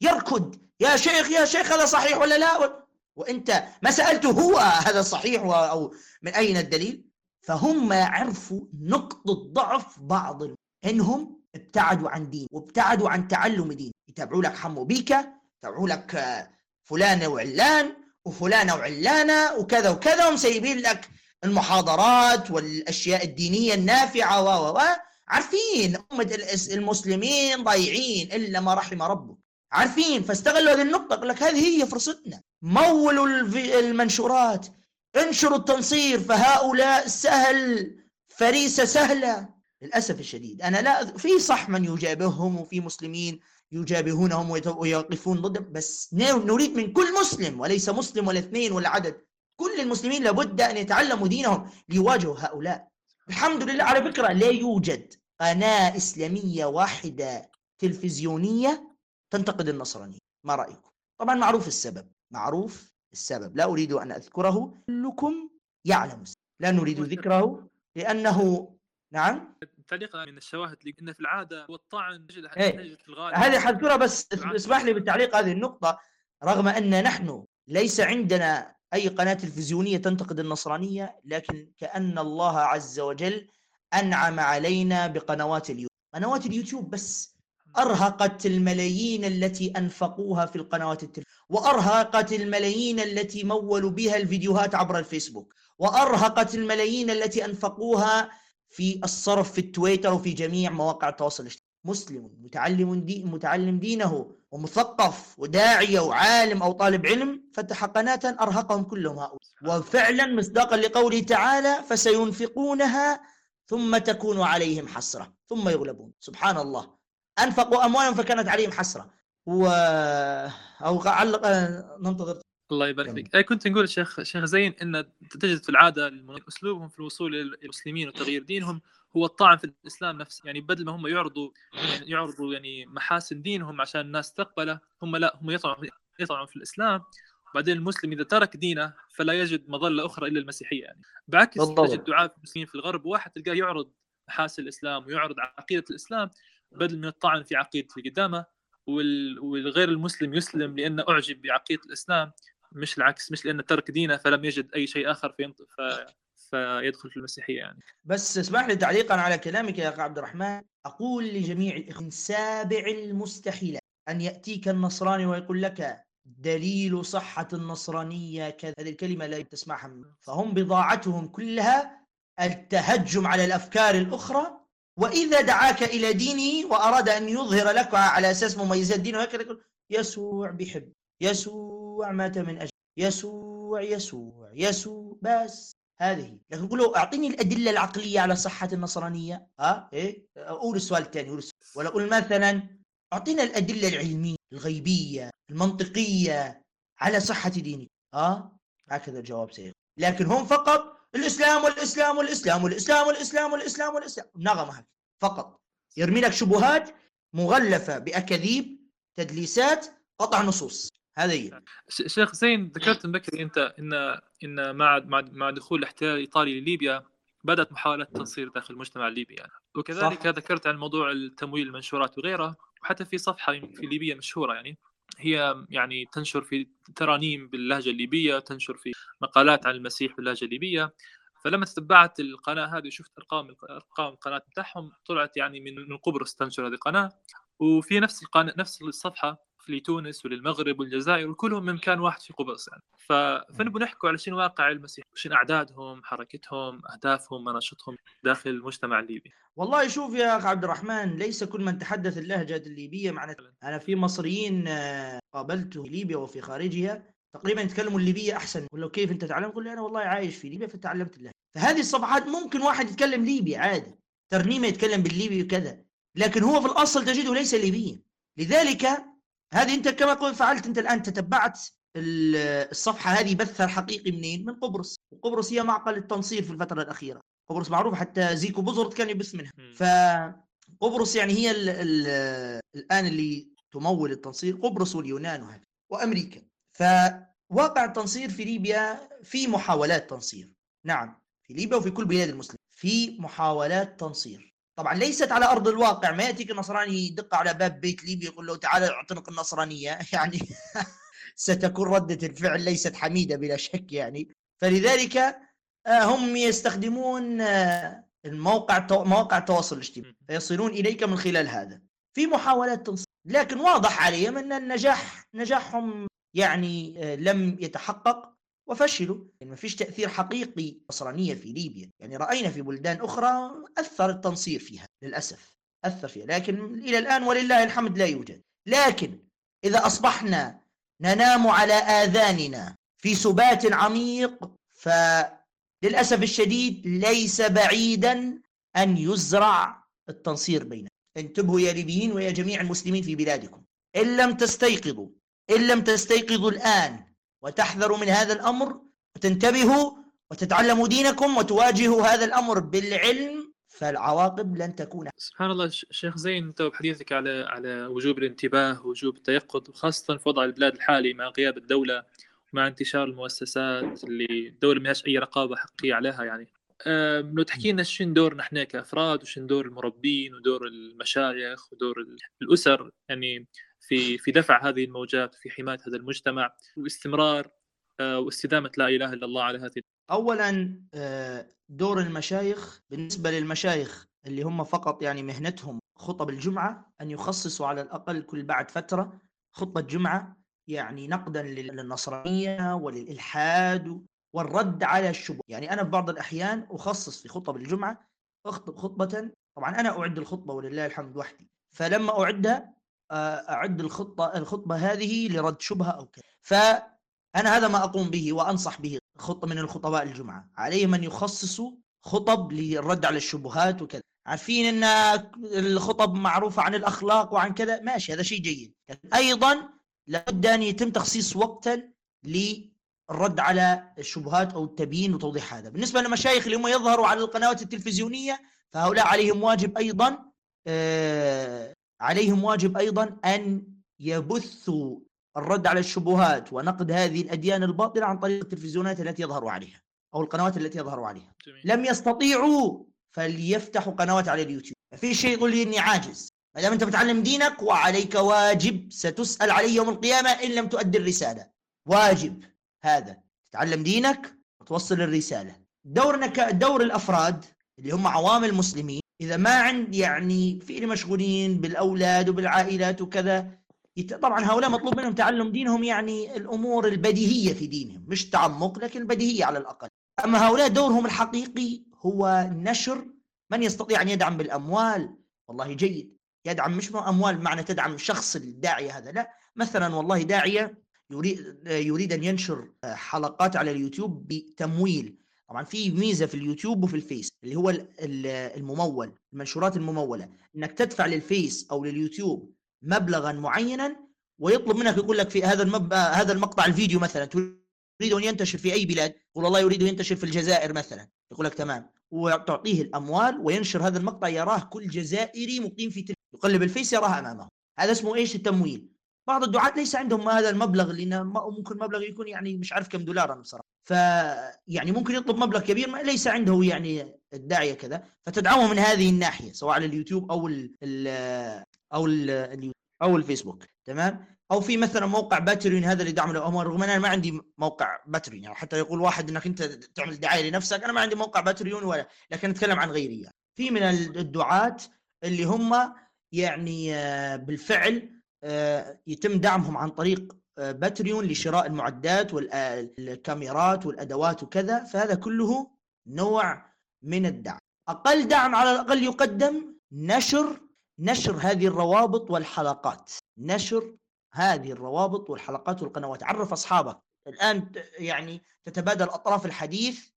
يركض. يا شيخ يا شيخ هذا صحيح ولا لا؟ وأنت ما سالته هو هذا صحيح أو من أين الدليل؟ فهم عرفوا نقطة ضعف بعض إنهم ابتعدوا عن دين وابتعدوا عن تعلم دين. يتابعوا لك حمو بيكا يتابعوا لك فلان وعلان وفلانة وعلانة وكذا وكذا ومسيبين لك المحاضرات والأشياء الدينية النافعة و و عارفين أمة المسلمين ضايعين إلا ما رحم ربك. عارفين فاستغلوا هذه النقطة قال لك هذه هي فرصتنا. مولوا المنشورات. انشروا التنصير فهؤلاء سهل فريسة سهلة. للأسف الشديد أنا لا في صح من يجابههم وفي مسلمين يجابهونهم ويقفون ضدهم بس نريد من كل مسلم وليس مسلم ولا اثنين ولا عدد. كل المسلمين لابد أن يتعلموا دينهم ليواجهوا هؤلاء. الحمد لله على فكرة لا يوجد قناة إسلامية واحدة تلفزيونية تنتقد النصرانية ما رأيكم؟ طبعا معروف السبب معروف السبب. لا أريد أن أذكره كلكم يعلم لا نريد ذكره لأنه نعم؟ تعليقا من الشواهد اللي قلنا في العادة والطعن إيه. في الغالب. هذه حذكرها بس اسمح لي بالتعليق هذه النقطة رغم أن نحن ليس عندنا أي قناة تلفزيونية تنتقد النصرانية لكن كأن الله عز وجل أنعم علينا بقنوات اليوتيوب. قنوات اليوتيوب بس أرهقت الملايين التي أنفقوها في القنوات التلفزيونيه وأرهقت الملايين التي مولوا بها الفيديوهات عبر الفيسبوك وأرهقت الملايين التي أنفقوها في الصرف في التويتر وفي جميع مواقع التواصل الاجتماعي. مسلم متعلم دي متعلم دينه ومثقف وداعية وعالم أو طالب علم فتح قناة أرهقهم كلهم هؤلاء. وفعلا مصداقا لقوله تعالى فسينفقونها ثم تكون عليهم حسرة ثم يغلبون. سبحان الله. أنفقوا أموالهم فكانت عليهم حسرة. و أو علق ننتظر الله يبارك فيك. أي كنت نقول شيخ شيخ زين إن تجد في العادة أسلوبهم في الوصول إلى المسلمين وتغيير دينهم هو الطعن في الإسلام نفسه. يعني بدل ما هم يعرضوا يعني يعرضوا يعني محاسن دينهم عشان الناس تقبله هم لا هم يطعنوا يطعنوا في الإسلام. وبعدين المسلم إذا ترك دينه فلا يجد مظلة أخرى إلا المسيحية يعني. بعكس بالضبط. تجد دعاة المسلمين في الغرب واحد تلقاه يعرض محاسن الإسلام ويعرض عقيدة الإسلام بدل من الطعن في عقيدة اللي قدامه والغير المسلم يسلم لأنه أعجب بعقيدة الإسلام. مش العكس مش لأنه ترك دينه فلم يجد أي شيء آخر فينط... ف... فيدخل في المسيحية يعني. بس اسمح لي تعليقا على كلامك يا عبد الرحمن. أقول لجميع الاخوان سابع المستحيلات أن يأتيك النصراني ويقول لك دليل صحة النصرانية كذا هذه الكلمة لا تسمعها فهم بضاعتهم كلها التهجم على الأفكار الأخرى وإذا دعاك إلى دينه وأراد أن يظهر لك على أساس مميزات دينه يقول يسوع بيحب يسوع مات من أجل يسوع يسوع يسوع بس. هذه. لكن قولوا أعطيني الأدلة العقلية على صحة النصرانية. ها؟ إيه؟ قول السؤال الثاني قول. ولا قول مثلا أعطينا الأدلة العلمية الغيبية المنطقية على صحة دينك ها؟ هكذا الجواب سيكون. لكن هم فقط الإسلام والإسلام والإسلام والإسلام والإسلام والإسلام والإسلام. نغمة فقط. يرمي لك شبهات مغلفة بأكاذيب تدليسات قطع نصوص. هذه شيخ زين ذكرت بكري أنت إن إن مع مع دخول الاحتلال الإيطالي لليبيا بدأت محاولات تنصير داخل المجتمع الليبي يعني. وكذلك صح. ذكرت عن موضوع التمويل المنشورات وغيره وحتى في صفحة في ليبيا مشهورة يعني هي يعني تنشر في ترانيم باللهجة الليبية تنشر في مقالات عن المسيح باللهجة الليبية فلما تتبعت القناة هذه وشفت أرقام أرقام القناة بتاعهم طلعت يعني من قبرص تنشر هذه القناة. وفي نفس القناه نفس الصفحة لتونس وللمغرب والجزائر وكلهم من مكان واحد في قبرص يعني. ف... فنبغى نحكوا على شنو واقع المسيح شنو أعدادهم حركتهم أهدافهم مناشطهم داخل المجتمع الليبي. والله شوف يا اخ عبد الرحمن ليس كل من تحدث اللهجة الليبية معناته أنا في مصريين آه، قابلته في ليبيا وفي خارجها. تقريبا يتكلموا الليبية أحسن. ولو كيف أنت تعلم؟ قل لي أنا والله عايش في ليبيا فتعلمت اللهجة. فهذه الصفحات ممكن واحد يتكلم ليبي عادي. ترنيمة يتكلم بالليبي وكذا. لكن هو في الأصل تجده ليس ليبيا. لذلك هذه أنت كما قلت فعلت أنت الآن تتبعت الصفحة هذه بثها الحقيقي منين؟ من قبرص، وقبرص هي معقل التنصير في الفترة الأخيرة، قبرص معروف حتى زيكو بوزرت كان يبث منها، فقبرص يعني هي ال ال الآن اللي تمول التنصير. قبرص واليونان وهكذا. وأمريكا، فواقع التنصير في ليبيا في محاولات تنصير، نعم في ليبيا وفي كل بلاد المسلمين في محاولات تنصير. طبعا ليست على أرض الواقع. ما يأتيك النصراني يدق على باب بيت ليبيا يقول له تعال اعتنق النصرانية. *laughs* يعني ستكون ردة الفعل ليست حميدة بلا شك يعني. فلذلك آه، هم يستخدمون آه، الموقع مواقع التواصل الاجتماعي. فيصلون إليك من خلال هذا. في محاولات تنصير. لكن واضح عليهم أن النجاح نجاحهم يعني آه، لم يتحقق وفشلوا. يعني ما فيش تأثير حقيقي نصرانية في ليبيا. يعني رأينا في بلدان أخرى أثر التنصير فيها للأسف أثر فيها. لكن إلى الآن ولله الحمد لا يوجد. لكن إذا أصبحنا ننام على آذاننا في سبات عميق فللأسف الشديد ليس بعيدا أن يزرع التنصير بيننا. انتبهوا يا ليبيين ويا جميع المسلمين في بلادكم. إن لم تستيقظوا إن لم تستيقظوا الآن وتحذروا من هذا الأمر وتنتبهوا وتتعلموا دينكم وتواجهوا هذا الأمر بالعلم فالعواقب لن تكون سبحان الله شيخ زين أنت بحديثك على على وجوب الانتباه ووجوب التيقظ وخاصة في وضع البلاد الحالي مع غياب الدولة ومع انتشار المؤسسات اللي الدولة ما أي رقابة حقيقية عليها يعني. لو تحكي لنا شنو دور نحن كأفراد وشنو دور المربين ودور المشايخ ودور الأسر يعني في في دفع هذه الموجات وفي حماية هذا المجتمع واستمرار آه، واستدامة لا إله إلا الله على هذه. اولا آه، دور المشايخ. بالنسبة للمشايخ اللي هم فقط يعني مهنتهم خطب الجمعة أن يخصصوا على الأقل كل بعد فترة خطبة جمعة يعني نقدا للنصرانية وللإلحاد والرد على الشبهات يعني أنا في بعض الأحيان أخصص في خطب الجمعة أخطب خطبة طبعا أنا أعد الخطبة ولله الحمد وحدي. فلما أعدها أعد الخطة الخطبة هذه لرد شبهة أو كذا. فأنا هذا ما أقوم به وأنصح به خطة من الخطباء الجمعة. عليهم أن يخصصوا خطب للرد على الشبهات وكذا. عارفين أن الخطب معروفه عن الأخلاق وعن كذا؟ ماشي هذا شيء جيد. أيضا لابد أن يتم تخصيص وقتا للرد على الشبهات أو التبيين وتوضيح هذا. بالنسبة للمشايخ اللي هم يظهروا على القنوات التلفزيونية فهؤلاء عليهم واجب أيضا آه عليهم واجب أيضا أن يبثوا الرد على الشبهات ونقد هذه الأديان الباطلة عن طريق التلفزيونات التي يظهروا عليها أو القنوات التي يظهروا عليها. جميل. لم يستطيعوا فليفتحوا قنوات على اليوتيوب. في شيء يقول لي إني عاجز. ما دام أنت بتعلم دينك وعليك واجب ستسأل عليه يوم القيامة إن لم تؤدي الرسالة. واجب هذا. تتعلم دينك وتوصل الرسالة. دورنا كدور الأفراد اللي هم عوام المسلمين إذا ما عند يعني في مشغولين بالأولاد وبالعائلات وكذا طبعا هؤلاء مطلوب منهم تعلم دينهم يعني الأمور البديهية في دينهم مش تعمق لكن البديهية على الأقل. أما هؤلاء دورهم الحقيقي هو نشر من يستطيع أن يدعم بالأموال. والله جيد. يدعم مش أموال بمعنى تدعم شخص الداعيه هذا لا. مثلا والله داعية يريد يريد أن ينشر حلقات على اليوتيوب بتمويل. طبعا في ميزة في اليوتيوب وفي الفيس اللي هو الممول المنشورات الممولة إنك تدفع للفيس أو لليوتيوب مبلغا معينا ويطلب منك يقول لك في هذا المب... هذا المقطع الفيديو مثلا تريد أن ينتشر في أي بلاد يقول والله يريد أن ينتشر في الجزائر مثلا يقول لك تمام وتعطيه الأموال وينشر هذا المقطع يراه كل جزائري مقيم في تلك يقلب الفيس يراه أمامه. هذا اسمه إيش؟ التمويل. بعض الدعاة ليس عندهم هذا المبلغ لأن ممكن مبلغ يكون يعني مش عارف كم دولار أنا بصراحة. ف يعني ممكن يطلب مبلغ كبير ما ليس عنده يعني الداعيه كذا. فتدعمه من هذه الناحية سواء على اليوتيوب أو ال أو ال أو الفيسبوك. تمام؟ أو في مثلا موقع باتريون هذا اللي دعم الاموال رغم أن أنا ما عندي موقع باتريون يعني حتى يقول واحد إنك أنت تعمل دعاية لنفسك أنا ما عندي موقع باتريون ولا لكن أتكلم عن غيري يعني. في من الدعاة اللي هم يعني آه، بالفعل يتم دعمهم عن طريق آه، باتريون لشراء المعدات والكاميرات والأدوات وكذا فهذا كله نوع من الدعم. أقل دعم على الأقل يقدم نشر نشر هذه الروابط والحلقات. نشر هذه الروابط والحلقات والقنوات. عرف أصحابك. الآن يعني تتبادل أطراف الحديث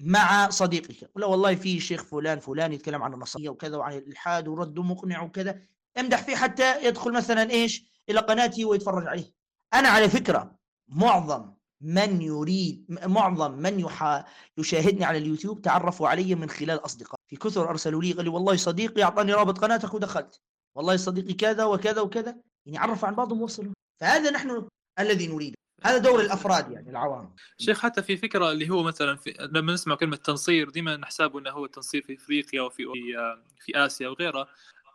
مع صديقك. لا والله في شيخ فلان فلان يتكلم عن النصرانية وكذا وعن الإلحاد ورده مقنع وكذا. امدح فيه حتى يدخل مثلا إيش؟ إلى قناتي ويتفرج عليه. أنا على فكرة معظم من يريد معظم من يحا يشاهدني على اليوتيوب تعرفوا علي من خلال اصدقاء في كثر أرسلوا لي قال لي والله صديقي أعطاني رابط قناتك ودخلت. والله صديقي كذا وكذا وكذا. يعني عرف عن بعضهم وصلوا فهذا نحن الذي نريده هذا دور الأفراد يعني العوام. شيخ حتى في فكرة اللي هو مثلا في لما نسمع كلمة تنصير دائما نحسبه إنه هو التنصير في إفريقيا وفي في آسيا وغيرها.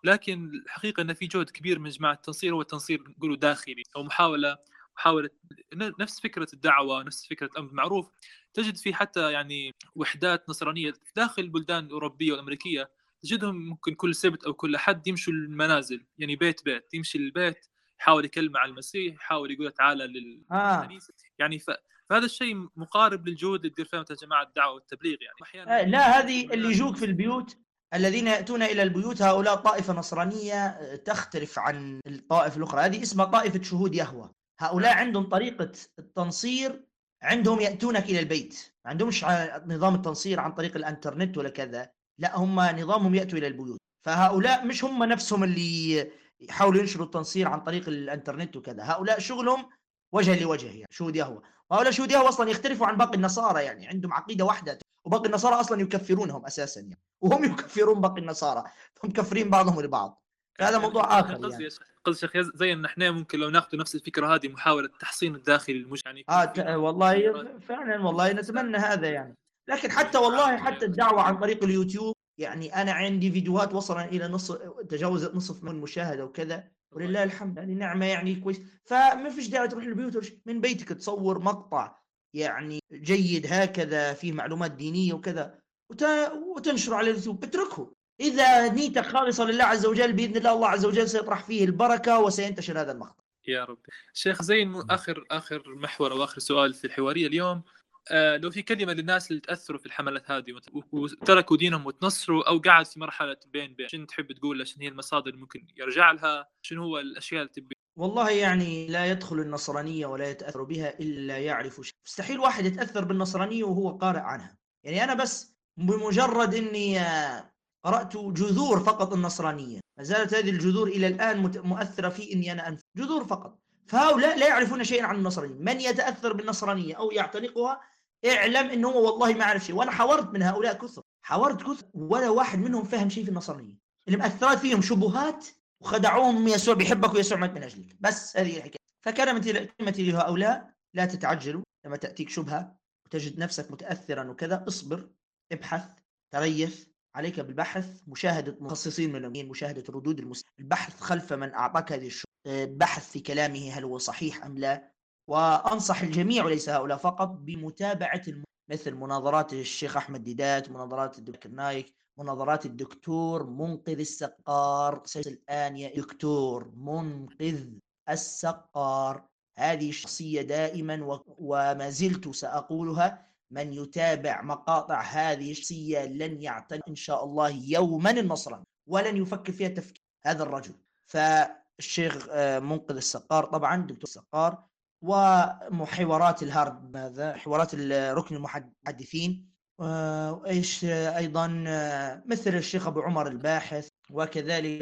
لكن الحقيقة إن في جهد كبير من جماعة التنصير هو التنصير نقوله داخلي أو محاولة محاولة نفس فكرة الدعوة نفس فكرة الأمر بالمعروف. تجد في حتى يعني وحدات نصرانية داخل البلدان الأوروبية والأمريكية تجدهم ممكن كل سبت أو كل أحد يمشوا المنازل يعني بيت بيت يمشي للبيت يحاول يكلم على المسيح يحاول يقول تعالى للكنيسه آه. يعني ف... فهذا الشيء مقارب للجهود اللي تدير فيها جماعة الدعوة والتبليغ يعني. أحيانا آه لا هذه اللي يجوك في البيوت. الذين يأتون إلى البيوت هؤلاء طائفة نصرانية آه، تختلف عن الطائفة الأخرى. هذه اسمها طائفة شهود يهوى. هؤلاء عندهم طريقة التنصير عندهم يأتونك إلى البيت. ما عندهمش نظام التنصير عن طريق الإنترنت ولا كذا. لا هم نظامهم يأتوا إلى البيوت. فهؤلاء مش هم نفسهم اللي يحاولوا ينشروا التنصير عن طريق الإنترنت وكذا. هؤلاء شغلهم وجه لوجه يعني شهود يهوى. وهؤلاء شهود يهوى أصلا يختلفوا عن باقي النصارى يعني عندهم عقيدة واحدة. وباقي النصارى أصلا يكفرونهم أساسا يعني. وهم يكفرون باقي النصارى. هم مكفرين بعضهم البعض فهذا موضوع آخر قصدي يعني. قصدي شيخ زي إن إحنا ممكن لو ناخذ نفس الفكرة هذه محاولة تحصين الداخلي للمش يعني آه ت- والله فعلا والله نتمنى هذا يعني. لكن حتى والله حتى الدعوة عن طريق اليوتيوب يعني أنا عندي فيديوهات وصلت إلى نص تجاوزت نصف من مشاهده وكذا. ولله الحمد يعني نعمة يعني كويس. فما فيش داعي تروح للبيوت. من بيتك تصور مقطع يعني جيد هكذا فيه معلومات دينية وكذا وت- وتنشره على اليوتيوب اتركه. إذا نيتك خالصه لله عز وجل بإذن الله الله عز وجل سيطرح فيه البركة وسينتشر هذا المقطع. يا رب شيخ زين مو- آخر آخر محور أو آخر سؤال في الحوارية اليوم آه لو في كلمة للناس اللي تأثروا في الحملات هذه وت- وتركوا دينهم وتنصروا أو قاعد في مرحلة بين بين شنو تحب تقول؟ شنو هي المصادر اللي ممكن يرجع لها؟ شنو هو الأشياء اللي تبي والله يعني لا يدخل النصرانية ولا يتأثر بها إلا يعرف شيء. مستحيل واحد يتأثر بالنصرانية وهو قارئ عنها. يعني أنا بس بمجرد أني آه، قرأت جذور فقط النصرانية. ما زالت هذه الجذور إلى الآن مؤثرة في أني أنا أنف جذور فقط. فهؤلاء لا يعرفون شيئا عن النصرانية. من يتأثر بالنصرانية أو يعتنقها؟ اعلم أنه هو والله ما عرف شيء. وأنا حاورت من هؤلاء كثر. حاورت كثر ولا واحد منهم فهم شيء في النصرانية. اللي مأثرات فيهم شبهات وخدعوهم يسوع بيحبك ويسوع مات من أجلك. بس هذه الحكاية. فكلمتي كلمتي لهؤلاء لا تتعجلوا لما تأتيك شبهة وتجد نفسك متاثرا وكذا اصبر ابحث تريث عليك بالبحث مشاهدة مخصصين من المؤمنين مشاهدة ردود المسلمين البحث خلف من أعطاك هذه الشبهة. بحث في كلامه هل هو صحيح أم لا. وأنصح الجميع وليس هؤلاء فقط بمتابعة الم... مثل مناظرات الشيخ أحمد ديدات مناظرات الدكتور نايك مناظرات الدكتور منقذ السقار. الآن يا دكتور منقذ السقار. هذه الشخصية دائما. وما زلت سأقولها من يتابع مقاطع هذه الشخصية لن يعتنق إن شاء الله يوما النصراني ولن يفكر فيها تفكير هذا الرجل. فالشيخ آه، منقذ السقار طبعا دكتور السقار وحوارات الهارد ماذا؟ حوارات ركن المحدثين وايش آه، أيضا آه، مثل الشيخ أبو عمر الباحث وكذلك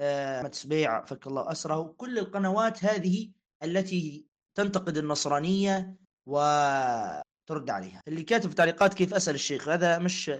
آه، أحمد سبيع فك الله أسره كل القنوات هذه التي تنتقد النصرانية وترد عليها. اللي كاتب في تعليقات كيف أسأل الشيخ؟ هذا مش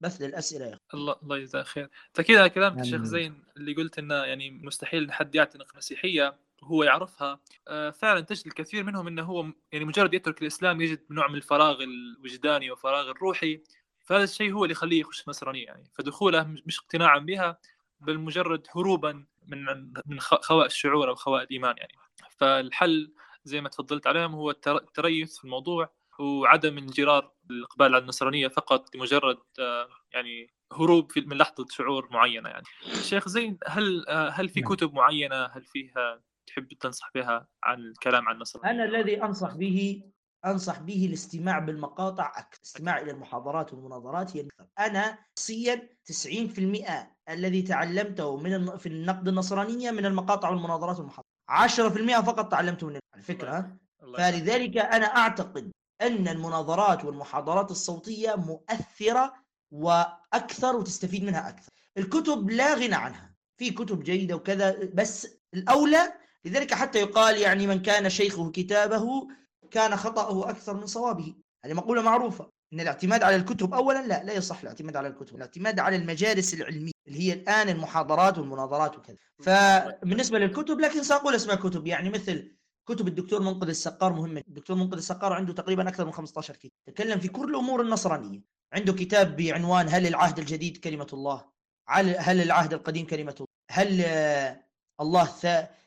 بث للأسئلة يا أخي. الله الله يجزاه خير. تأكيد على كلامك يا شيخ آمين. زين اللي قلت إنه يعني مستحيل حد يعتنق المسيحيه وهو يعرفها. آه، فعلا تجد الكثير منهم إنه هو يعني مجرد يترك الإسلام يجد نوع من الفراغ الوجداني وفراغ الروحي. فهذا الشيء هو اللي يخليه يخش النصرانيه يعني. فدخوله مش اقتناعا بها بل مجرد هروبا من من خواء الشعور أو خواء الإيمان يعني. فالحل زي ما تفضلت عليهم هو التر- التريث في الموضوع وعدم انجرار الإقبال على النصرانيه فقط لمجرد آه، يعني هروب من لحظة شعور معينة يعني. شيخ زين هل آه، هل في نعم. كتب معينة؟ هل فيها تحب تنصح بها عن الكلام عن النصرانيه أنا الذي أنصح به أنصح به الاستماع بالمقاطع أكثر الاستماع إلى المحاضرات والمناظرات هي الاكثر أنا شخصيا 90% الذي تعلمته من في النقد النصرانية من المقاطع والمناظرات والمحاضرات. 10% فقط تعلمته من الفكرة؟ الله. فلذلك أنا أعتقد أن المناظرات والمحاضرات الصوتية مؤثرة وأكثر وتستفيد منها أكثر. الكتب لا غنى عنها. في كتب جيدة وكذا بس الأولى لذلك حتى يقال يعني من كان شيخه كتابه كان خطأه أكثر من صوابه. هذه مقولة معروفة. إن الاعتماد على الكتب أولا لا لا يصح الاعتماد على الكتب. الاعتماد على المجالس العلمية اللي هي الآن المحاضرات والمناظرات وكذا. فبالنسبة للكتب لكن سأقول أسماء كتب. يعني مثل كتب الدكتور منقذ السقار مهمة. الدكتور منقذ السقار عنده تقريبا أكثر من 15 كتاب. تكلم في كل الأمور النصرانية. عنده كتاب بعنوان هل العهد الجديد كلمة الله؟ هل العهد القديم كلمة الله؟ هل آه، الله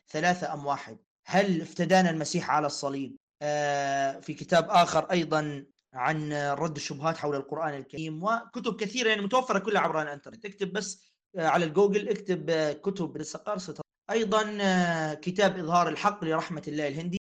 ثلاثة أم واحد. هل افتدانا المسيح على الصليب؟ آه، في كتاب آخر أيضا عن رد الشبهات حول القرآن الكريم وكتب كثيرة يعني متوفرة كلها عبر الإنترنت. اكتب بس آه، على الجوجل اكتب آه، كتب السقار ستر أيضا آه، كتاب إظهار الحق لرحمة الله الهندي.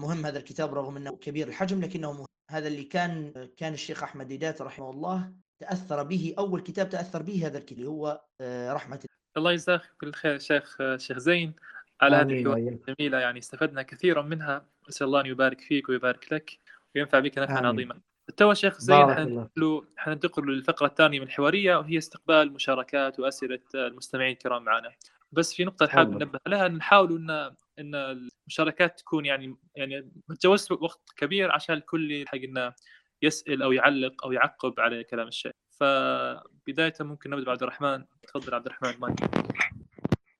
مهم هذا الكتاب رغم أنه كبير الحجم لكنه مهم. هذا اللي كان كان الشيخ أحمد ديدات رحمه الله تأثر به أول كتاب تأثر به هذا الكتاب هو رحمة الله. يجزاك كل خير شيخ شيخ زين. على هذه الحوارات وإياك. الجميلة يعني استفدنا كثيرا منها أسأل الله أن يبارك فيك ويبارك لك ينفع بك نفعا. عظيما تو شيخ زين. حننتقل للفقرة الثانية من الحوارية وهي استقبال مشاركات وأسئلة المستمعين الكرام معنا بس في نقطة حاب تفضل. ننبه لها نحاول ان إن المشاركات تكون يعني يعني ما وقت كبير عشان الكل يلحق إنه يسأل أو يعلق أو يعقب على كلام الشيخ فبداية ممكن نبدأ بعبد الرحمن تفضل عبد الرحمن مايك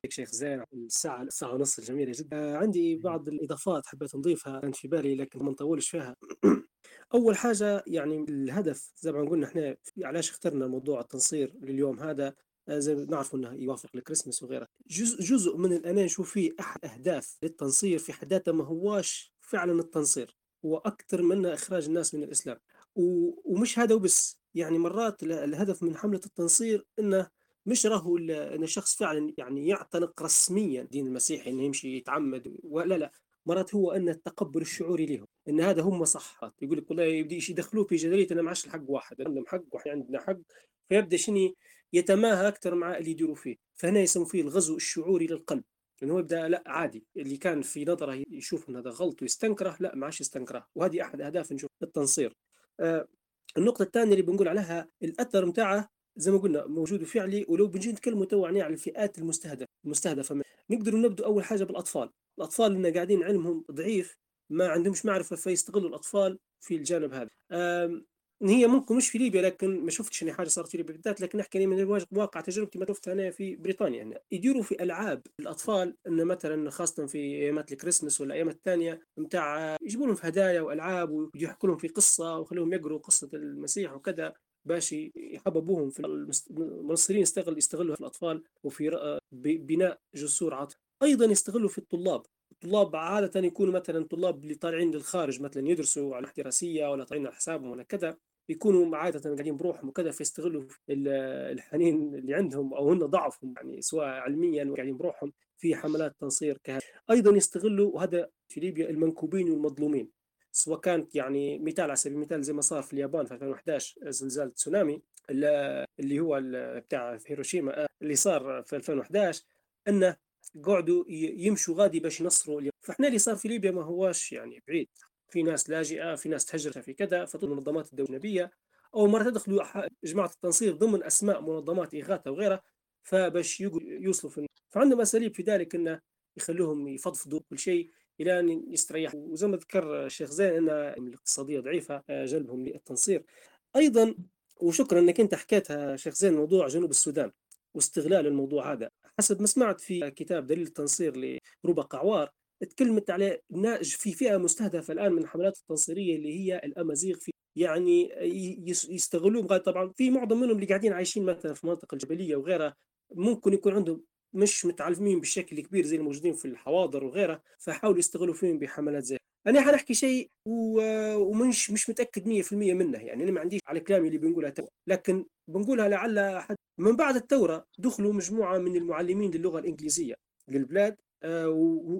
عليك شيخ زين الساعة الساعة ونص الجميلة جدا. آه، عندي بعض الإضافات حبيت نضيفها كانت في بالي لكن ما نطولش فيها. *clears throat* أول حاجة يعني الهدف زي ما قلنا إحنا علاش اخترنا موضوع التنصير لليوم هذا؟ آه، زي ما نعرف إنه يوافق الكريسماس وغيره. جزء جزء من أنا نشوف فيه احد أهداف للتنصير في حد ذاته ما هواش فعلا التنصير. هو أكثر منه إخراج الناس من الإسلام. و- ومش هذا وبس. يعني مرات ال- الهدف من حملة التنصير إنه مش راهو إن الشخص فعلا يعني يعتنق رسميا الدين المسيحي إنه يمشي يتعمد ولا لا. مرات هو إن التقبل الشعوري لهم إن هذا هم صح يقول لك والله يبدي يدخلوه في جدليه أنا معاش الحق واحد عندهم حق وإحنا عندنا حق. فيبدأ شنو يتماهى أكثر مع اللي يديروا فيه. فهنا يسموا فيه الغزو الشعوري للقلب. لأنه هو يبدأ لا عادي. اللي كان في نظره يشوف إن هذا غلط ويستنكره لا ما عادش يستنكره. وهذه أحد أهداف نشوف التنصير. آه النقطة الثانية اللي بنقول عليها الأثر متاعه زي ما قلنا موجود وفعلي ولو بنجي نتكلموا تو يعني على الفئات المستهدفة المستهدفه. نقدر نبدا أول حاجة بالأطفال. الأطفال اللي قاعدين علمهم ضعيف ما عندهمش معرفة فيستغلوا الأطفال في الجانب هذا. هي ممكن مش في ليبيا لكن ما شفتش ان حاجة صارت في ليبيا بالذات لكن نحكي من واقع تجربتي ما شفتها أنا في بريطانيا. يعني يديروا في ألعاب الأطفال انه مثلا خاصة في أيامات الكريسماس ولا أيامات الثانية متاع يجيبوا لهم في هدايا وألعاب ويحكوا لهم في قصة ويخلوهم يقروا قصة المسيح وكذا. باش يحببوهم في المنصرين يستغل يستغلوا في الأطفال وفي بناء جسور عاطفه أيضا يستغلوا في الطلاب. الطلاب عادة يكونوا مثلا طلاب اللي طالعين للخارج مثلا يدرسوا على احتراسية ولا طالعين على حسابهم ولا كذا يكونوا عادة قاعدين بروحهم وكذا فيستغلوا ال- الحنين اللي عندهم أو هن ضعفهم يعني سواء علميا وقاعدين بروحهم في حملات تنصير كهذا. أيضا يستغلوا وهذا في ليبيا المنكوبين والمظلومين. سواء كانت يعني مثال على سبيل المثال زي ما صار في اليابان في 2011 زلزال تسونامي اللي هو بتاع في هيروشيما اللي صار في 2011 أنه قعدوا يمشوا غادي باش ينصروا. فإحنا اللي صار في ليبيا ما هواش يعني بعيد في ناس لاجئه في ناس تهجرت في كذا فتطلب المنظمات الدولية أو مرة تدخلوا جماعة التنصير ضمن أسماء منظمات إغاثة وغيرها فباش يوصلوا في فعندهم أساليب في ذلك إنه يخلوهم يفضفضوا كل شيء إلى أن يستريحوا وزي ما ذكر الشيخ زين أن الاقتصادية ضعيفة آه، جلبهم للتنصير. أيضا وشكرا إنك أنت حكيتها شيخ زين موضوع جنوب السودان واستغلال الموضوع هذا. حسب ما سمعت في كتاب دليل التنصير لربا قعوار تكلمت عليه نا- في فئة مستهدفة الآن من الحملات التنصيرية اللي هي الأمازيغ في يعني يستغلون طبعا في معظم منهم اللي قاعدين عايشين مثلا في المناطق الجبلية وغيرها ممكن يكون عندهم مش متعلمين بشكل كبير زي الموجودين في الحواضر وغيرها فحاولوا يستغلوا فيهم بحملات زي أنا حنحكي شيء و- ومش مش متأكد 100% منه يعني أنا ما عنديش على كلامي اللي بنقولها تو. لكن بنقولها لعل احد من بعد الثوره دخلوا مجموعة من المعلمين للغة الإنجليزية للبلاد آه،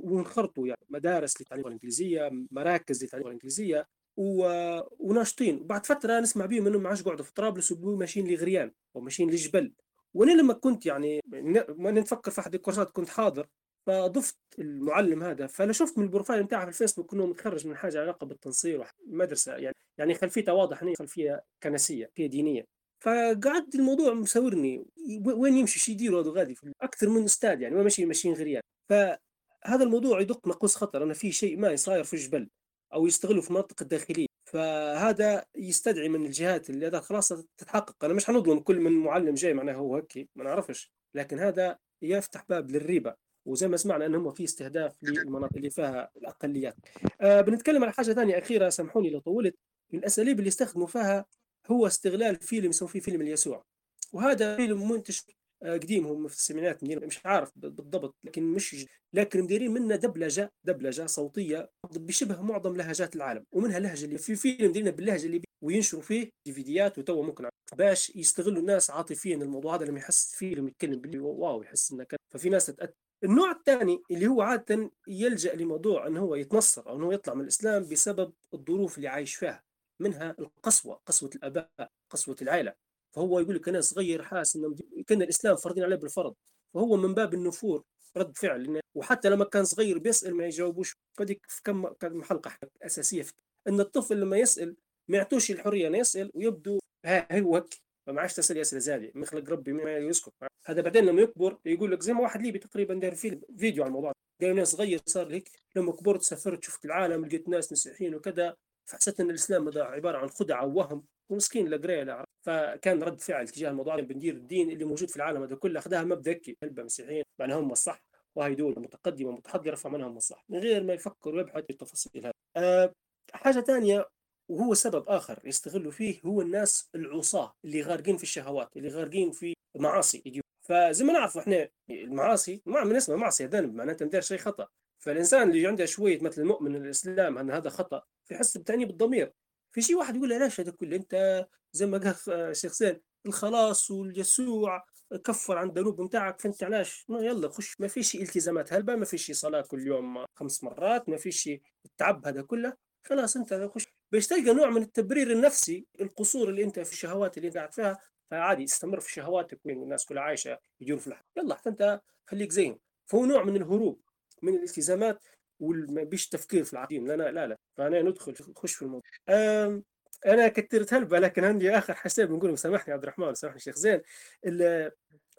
وانخرطوا يعني مدارس للتعليم اللغة الإنجليزية مراكز للتعليم اللغة الإنجليزية و- وناشطين. وبعد فترة نسمع بيهم إنهم ما عادش قعدوا في طرابلس وبيقولوا ماشيين لغريان أو ماشيين لجبل. وأنا لما كنت يعني ما نفكر في أحد الكورسات كنت حاضر فضفت المعلم هذا فأنا شفت من البروفايل بتاعه في الفيسبوك إنه متخرج من حاجة علاقة بالتنصير ومدرسه يعني يعني خلفيته واضح إنه خلفية كنسية خلفية دينية. فقعدت الموضوع مساورني وين يمشي شي يديروا هذا غادي أكثر من أستاذ يعني ما ماشي ماشيين غريان فهذا الموضوع يدق ناقوس خطر أنا في شيء ما صاير في الجبل أو يستغلوا في المناطق الداخلية. فهذا يستدعي من الجهات اللي هذا خلاص تتحقق. أنا مش حنظلم كل من معلم جاي معناه هو هيك ما نعرفش. لكن هذا يفتح باب للريبه وزي ما سمعنا إن هم في استهداف للمناطق اللي فيها الأقليات. آه بنتكلم على حاجة ثانية أخيرة سامحوني لو طولت. من الأساليب اللي استخدموا فيها هو استغلال فيلم يسموه فيه فيلم اليسوع. وهذا فيلم منتج قديم هم في السبعينات مش عارف بالضبط لكن مش لكن مديرين منه دبلجة دبلجة صوتية بشبه معظم لهجات العالم ومنها لهجة اللي في فيلم مديرينه باللهجة اللي وينشروا فيه ديفيديات وتو ممكن باش يستغلوا الناس عاطفيا الموضوع هذا لما يحس فيلم يتكلم باللي واو يحس إنه كان ففي ناس تتأثر النوع الثاني اللي هو عادة يلجأ لموضوع انه هو يتنصر أو انه يطلع من الإسلام بسبب الظروف اللي عايش فيها منها القسوة قسوة الآباء قسوة العائلة. فهو يقول لك أنا صغير حاسس انه كان الإسلام فرضين عليه بالفرض. فهو من باب النفور رد فعل وحتى لما كان صغير بيسأل ما يجاوبوش. فديك في كم كم حلقة أساسية في إن الطفل لما يسأل ما يعطوش الحرية إنه يسأل ويبدو ها هو فما عادش تسأل اسئله زادي. مخلق ربي ما يسكت. هذا بعدين لما يكبر يقول لك زي ما واحد ليبي تقريبا داير فيديو على الموضوع. قال ناس صغير صار هيك لما كبرت سافرت شفت العالم لقيت ناس مسيحيين وكذا. فحسيت إن الإسلام هذا عبارة عن خدعة ووهم. ومسكين لا قري لا فكان رد فعل تجاه الموضوع بندير الدين اللي موجود في العالم هذا كله أخذها مبدا هيك كلبه مسيحيين معنى هم الصح. وهي دول متقدمة متحضرة فمنهم الصح. من غير ما يفكر ويبحث في التفاصيل هذه. أه حاجة ثانية وهو سبب آخر يستغلوا فيه هو الناس العصاة اللي غارقين في الشهوات اللي غارقين في معاصي فزي ما نعرف إحنا المعاصي ما من اسمها معصية ذنب. معناتها ندير شيء خطأ. فالإنسان اللي عنده شوية مثل المؤمن الإسلام أن هذا خطأ يحس بتانيب الضمير في شيء واحد يقول ليش هذا كله أنت زي ما قال الشيخ زين الخلاص واليسوع كفر عن الذنوب بتاعك فأنت علاش؟ يلا خش ما فيش التزامات هلبة ما فيش صلاة كل يوم خمس مرات ما فيش التعب هذا كله خلاص أنت خش. باش تلقى نوع من التبرير النفسي القصور اللي أنت في الشهوات اللي قاعد فيها فعادي استمر في شهواتك وين الناس كلها عايشة يجون في الحق يلا حتى انت خليك زيهم فهو نوع من الهروب من الالتزامات وبيش تفكير في العديم لا لا لا فأنا ندخل نخش في الموضوع. أنا كثرت هلبة لكن عندي آخر حساب نقول سامحني عبد الرحمن سامحني شيخ زين.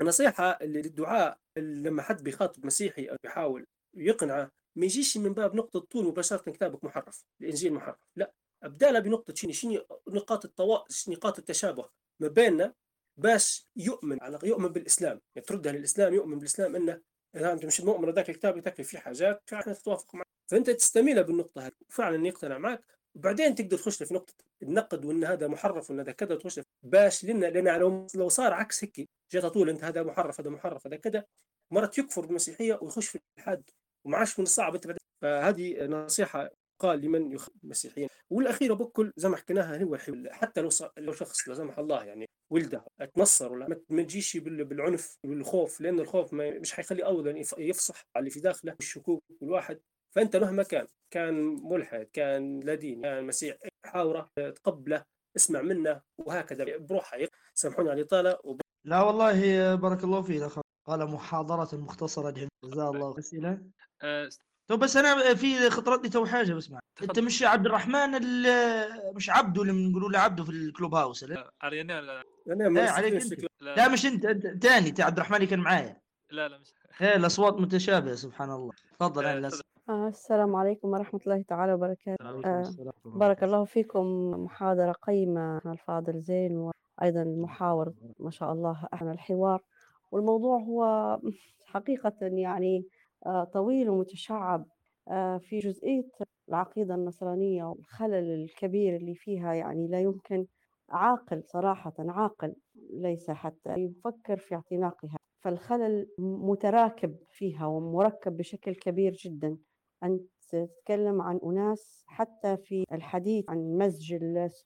النصيحة اللي للدعاء لما حد بيخاطب مسيحي أو بيحاول يقنعه ما يجيش من باب نقطة طول مباشره كتابك محرف الإنجيل محرف. لا. ابدا بنقطة. شنو شنو نقاط التوا... نقاط التشابه ما بيننا باش يؤمن على يؤمن بالإسلام. يعني تردها للإسلام يؤمن بالإسلام إنه اذا أنت مش مؤمن ذاك الكتاب يتكفي فيه حاجات فعلا تتوافق معك فأنت تستميل بالنقطة هذه وفعلا يقتنع معك وبعدين تقدر تخش في نقطة النقد وإن هذا محرف وإن هذا كذا تخش باش لنا لأن لو لو صار عكس هيك جات طول أنت هذا محرف هذا محرف هذا كذا مرات يكفر بالمسيحيه ويخش في الإلحاد وما عادش من الصعب أنت فهذه نصيحة قال لمن يخ المسيحيين والأخيرة بكل زي ما حكيناها هو حتى لو لو شخص لا سمح الله يعني ولده أتنصر ولا ما تجيش بالعنف والخوف لأن الخوف ما مش حيخلي ابدا يفصح على اللي في داخله الشكوك والواحد. فأنت مهما كان كان ملحد كان لا دين كان مسيح حاورة تقبله اسمع منه وهكذا بروحها سامحوني على الإطالة وب... لا والله بارك الله فيك قال محاضرة مختصرة جزاه الله اسئله أه تو بس أنا في خطرت لي تو حاجة بس معك. أنت مش عبد الرحمن مش عبده اللي بنقولوا له عبده في الكلوب هاوس لا؟ علينا لا لا, لا عليك أنت. لا, لا مش أنت أنت ثاني عبد الرحمن اللي كان معايا. لا لا مش إيه الأصوات متشابهة سبحان الله. تفضل آه، آه السلام عليكم ورحمة الله تعالى وبركاته. آه بارك الله فيكم. محاضرة قيمة الفاضل زين وأيضا المحاور ما شاء الله أحسن الحوار. والموضوع هو *laughs* حقيقة يعني آه، طويل ومتشعب آه، في جزئية العقيدة النصرانية والخلل الكبير اللي فيها يعني لا يمكن عاقل صراحة عاقل ليس حتى يفكر في اعتناقها. فالخلل متراكب فيها ومركب بشكل كبير جدا. أنت تتكلم عن أناس حتى في الحديث عن مزج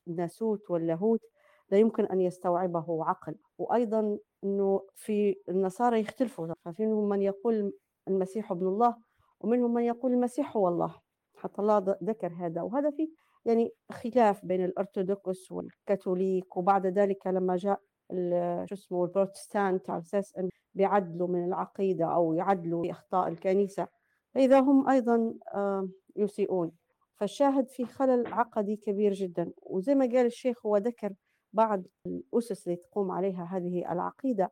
الناسوت واللاهوت لا يمكن أن يستوعبه عقل. وأيضا أنه في النصارى يختلفوا ففيهم من يقول المسيح ابن الله ومنهم من يقول المسيح هو الله. حتى الله ذكر هذا. وهذا في يعني خلاف بين الأرثوذكس والكاثوليك وبعد ذلك لما جاء شو اسمه البروتستانت على أساس أن بيعدلوا من العقيدة أو يعدلوا أخطاء الكنيسة فإذا هم أيضا يسيئون. فالشاهد في خلل عقدي كبير جدا. وزي ما قال الشيخ هو ذكر بعض الأسس اللي تقوم عليها هذه العقيدة.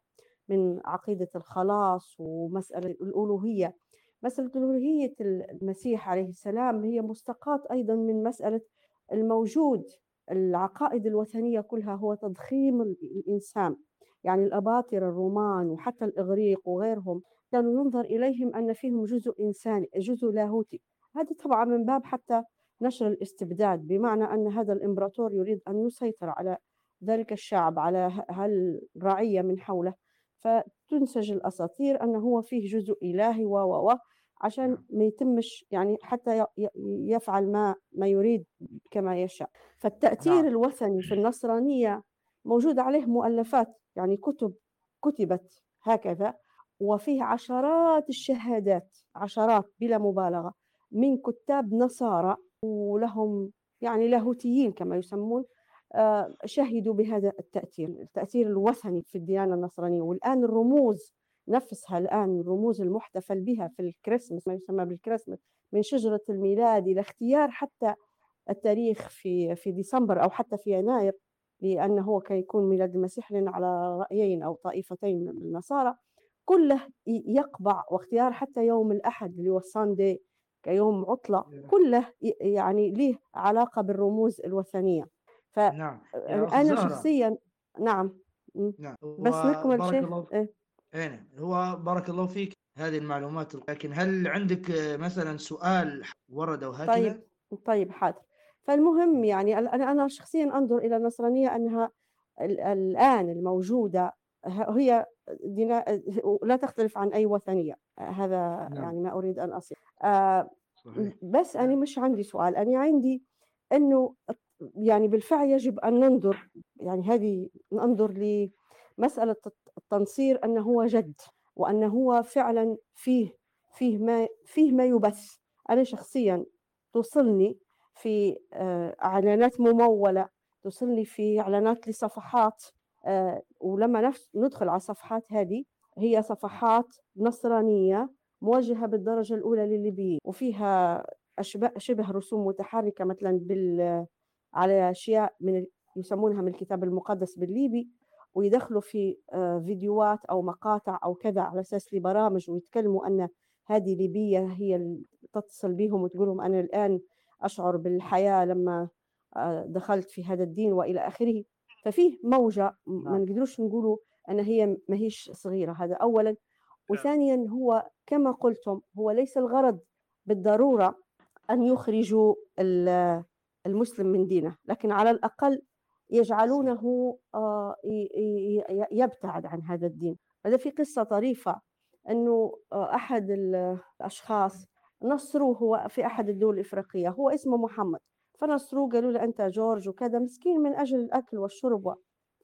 من عقيدة الخلاص ومسألة الألوهية. مسألة ألوهية المسيح عليه السلام هي مستقاة أيضا من مسألة الموجود. العقائد الوثنية كلها هو تضخيم الإنسان. يعني الأباطرة الرومان وحتى الإغريق وغيرهم كانوا ينظر إليهم أن فيهم جزء إنساني جزء لاهوتي. هذا طبعا من باب حتى نشر الاستبداد بمعنى أن هذا الإمبراطور يريد أن يسيطر على ذلك الشعب على هالرعية من حوله. فتنسج الأساطير انه هو فيه جزء إلهي و و عشان نعم. ما يتمش يعني حتى يفعل ما ما يريد كما يشاء فالتأثير نعم. الوثني في النصرانية موجود عليه مؤلفات يعني كتب كتبت هكذا وفيه عشرات الشهادات عشرات بلا مبالغة من كتاب نصارى ولهم يعني لاهوتيين كما يسمون شهدوا بهذا التأثير التأثير الوثني في الديانة النصرانية. والآن الرموز نفسها الآن الرموز المحتفل بها في الكريسماس ما يسمى بالكريسماس من شجرة الميلاد إلى اختيار حتى التاريخ في في ديسمبر أو حتى في يناير لأنه هو كيكون ميلاد المسيح لنا على رأيين أو طائفتين من النصارى. كله يقبع واختيار حتى يوم الأحد اللي هو الساندي كيوم عطلة. كله يعني له علاقة بالرموز الوثنية. نعم فأنا شخصيا نعم نعم بس نكمل الله إيه. إيه نعم. هو بارك الله فيك هذه المعلومات لكن هل عندك مثلا سؤال ورد وهكذا؟ طيب طيب حاضر فالمهم يعني ال- أنا أنا شخصيا أنظر إلى النصرانية أنها ال- الآن الموجودة ه- هي دينا لا تختلف عن أي وثنية هذا نعم. يعني ما أريد أن أصل آه، صحيح بس أنا مش عندي سؤال أنا عندي أنه يعني بالفعل يجب أن ننظر يعني هذه ننظر لمسألة الت- التنصير أنه هو جد وأنه هو فعلا فيه فيه ما فيه ما يبث. أنا شخصيا توصلني في آه، إعلانات ممولة توصلني في إعلانات لصفحات آه، ولما ندخل على الصفحات هذه هي صفحات نصرانية موجهة بالدرجة الأولى للليبيين وفيها شبه رسوم متحركة مثلا بال على أشياء من يسمونها من الكتاب المقدس بالليبي ويدخلوا في آه، فيديوهات أو مقاطع أو كذا على أساس لبرامج ويتكلموا أن هذه ليبية هي اللي تتصل بهم وتقول لهم أنا الآن أشعر بالحياة لما آه، دخلت في هذا الدين وإلى آخره. ففيه موجة م- ما نعم. نقدروش نقولوا أن هي ما هيش صغيرة. هذا أولا. وثانيا هو كما قلتم هو ليس الغرض بالضرورة أن يخرجوا المسلم من دينه لكن على الأقل يجعلونه آه، يبتعد عن هذا الدين. هذا في قصة طريفة أنه آه، أحد ال- الأشخاص نصروه هو في أحد الدول الإفريقية هو اسمه محمد. فنصروه قالوا له أنت جورج وكذا مسكين من أجل الأكل والشرب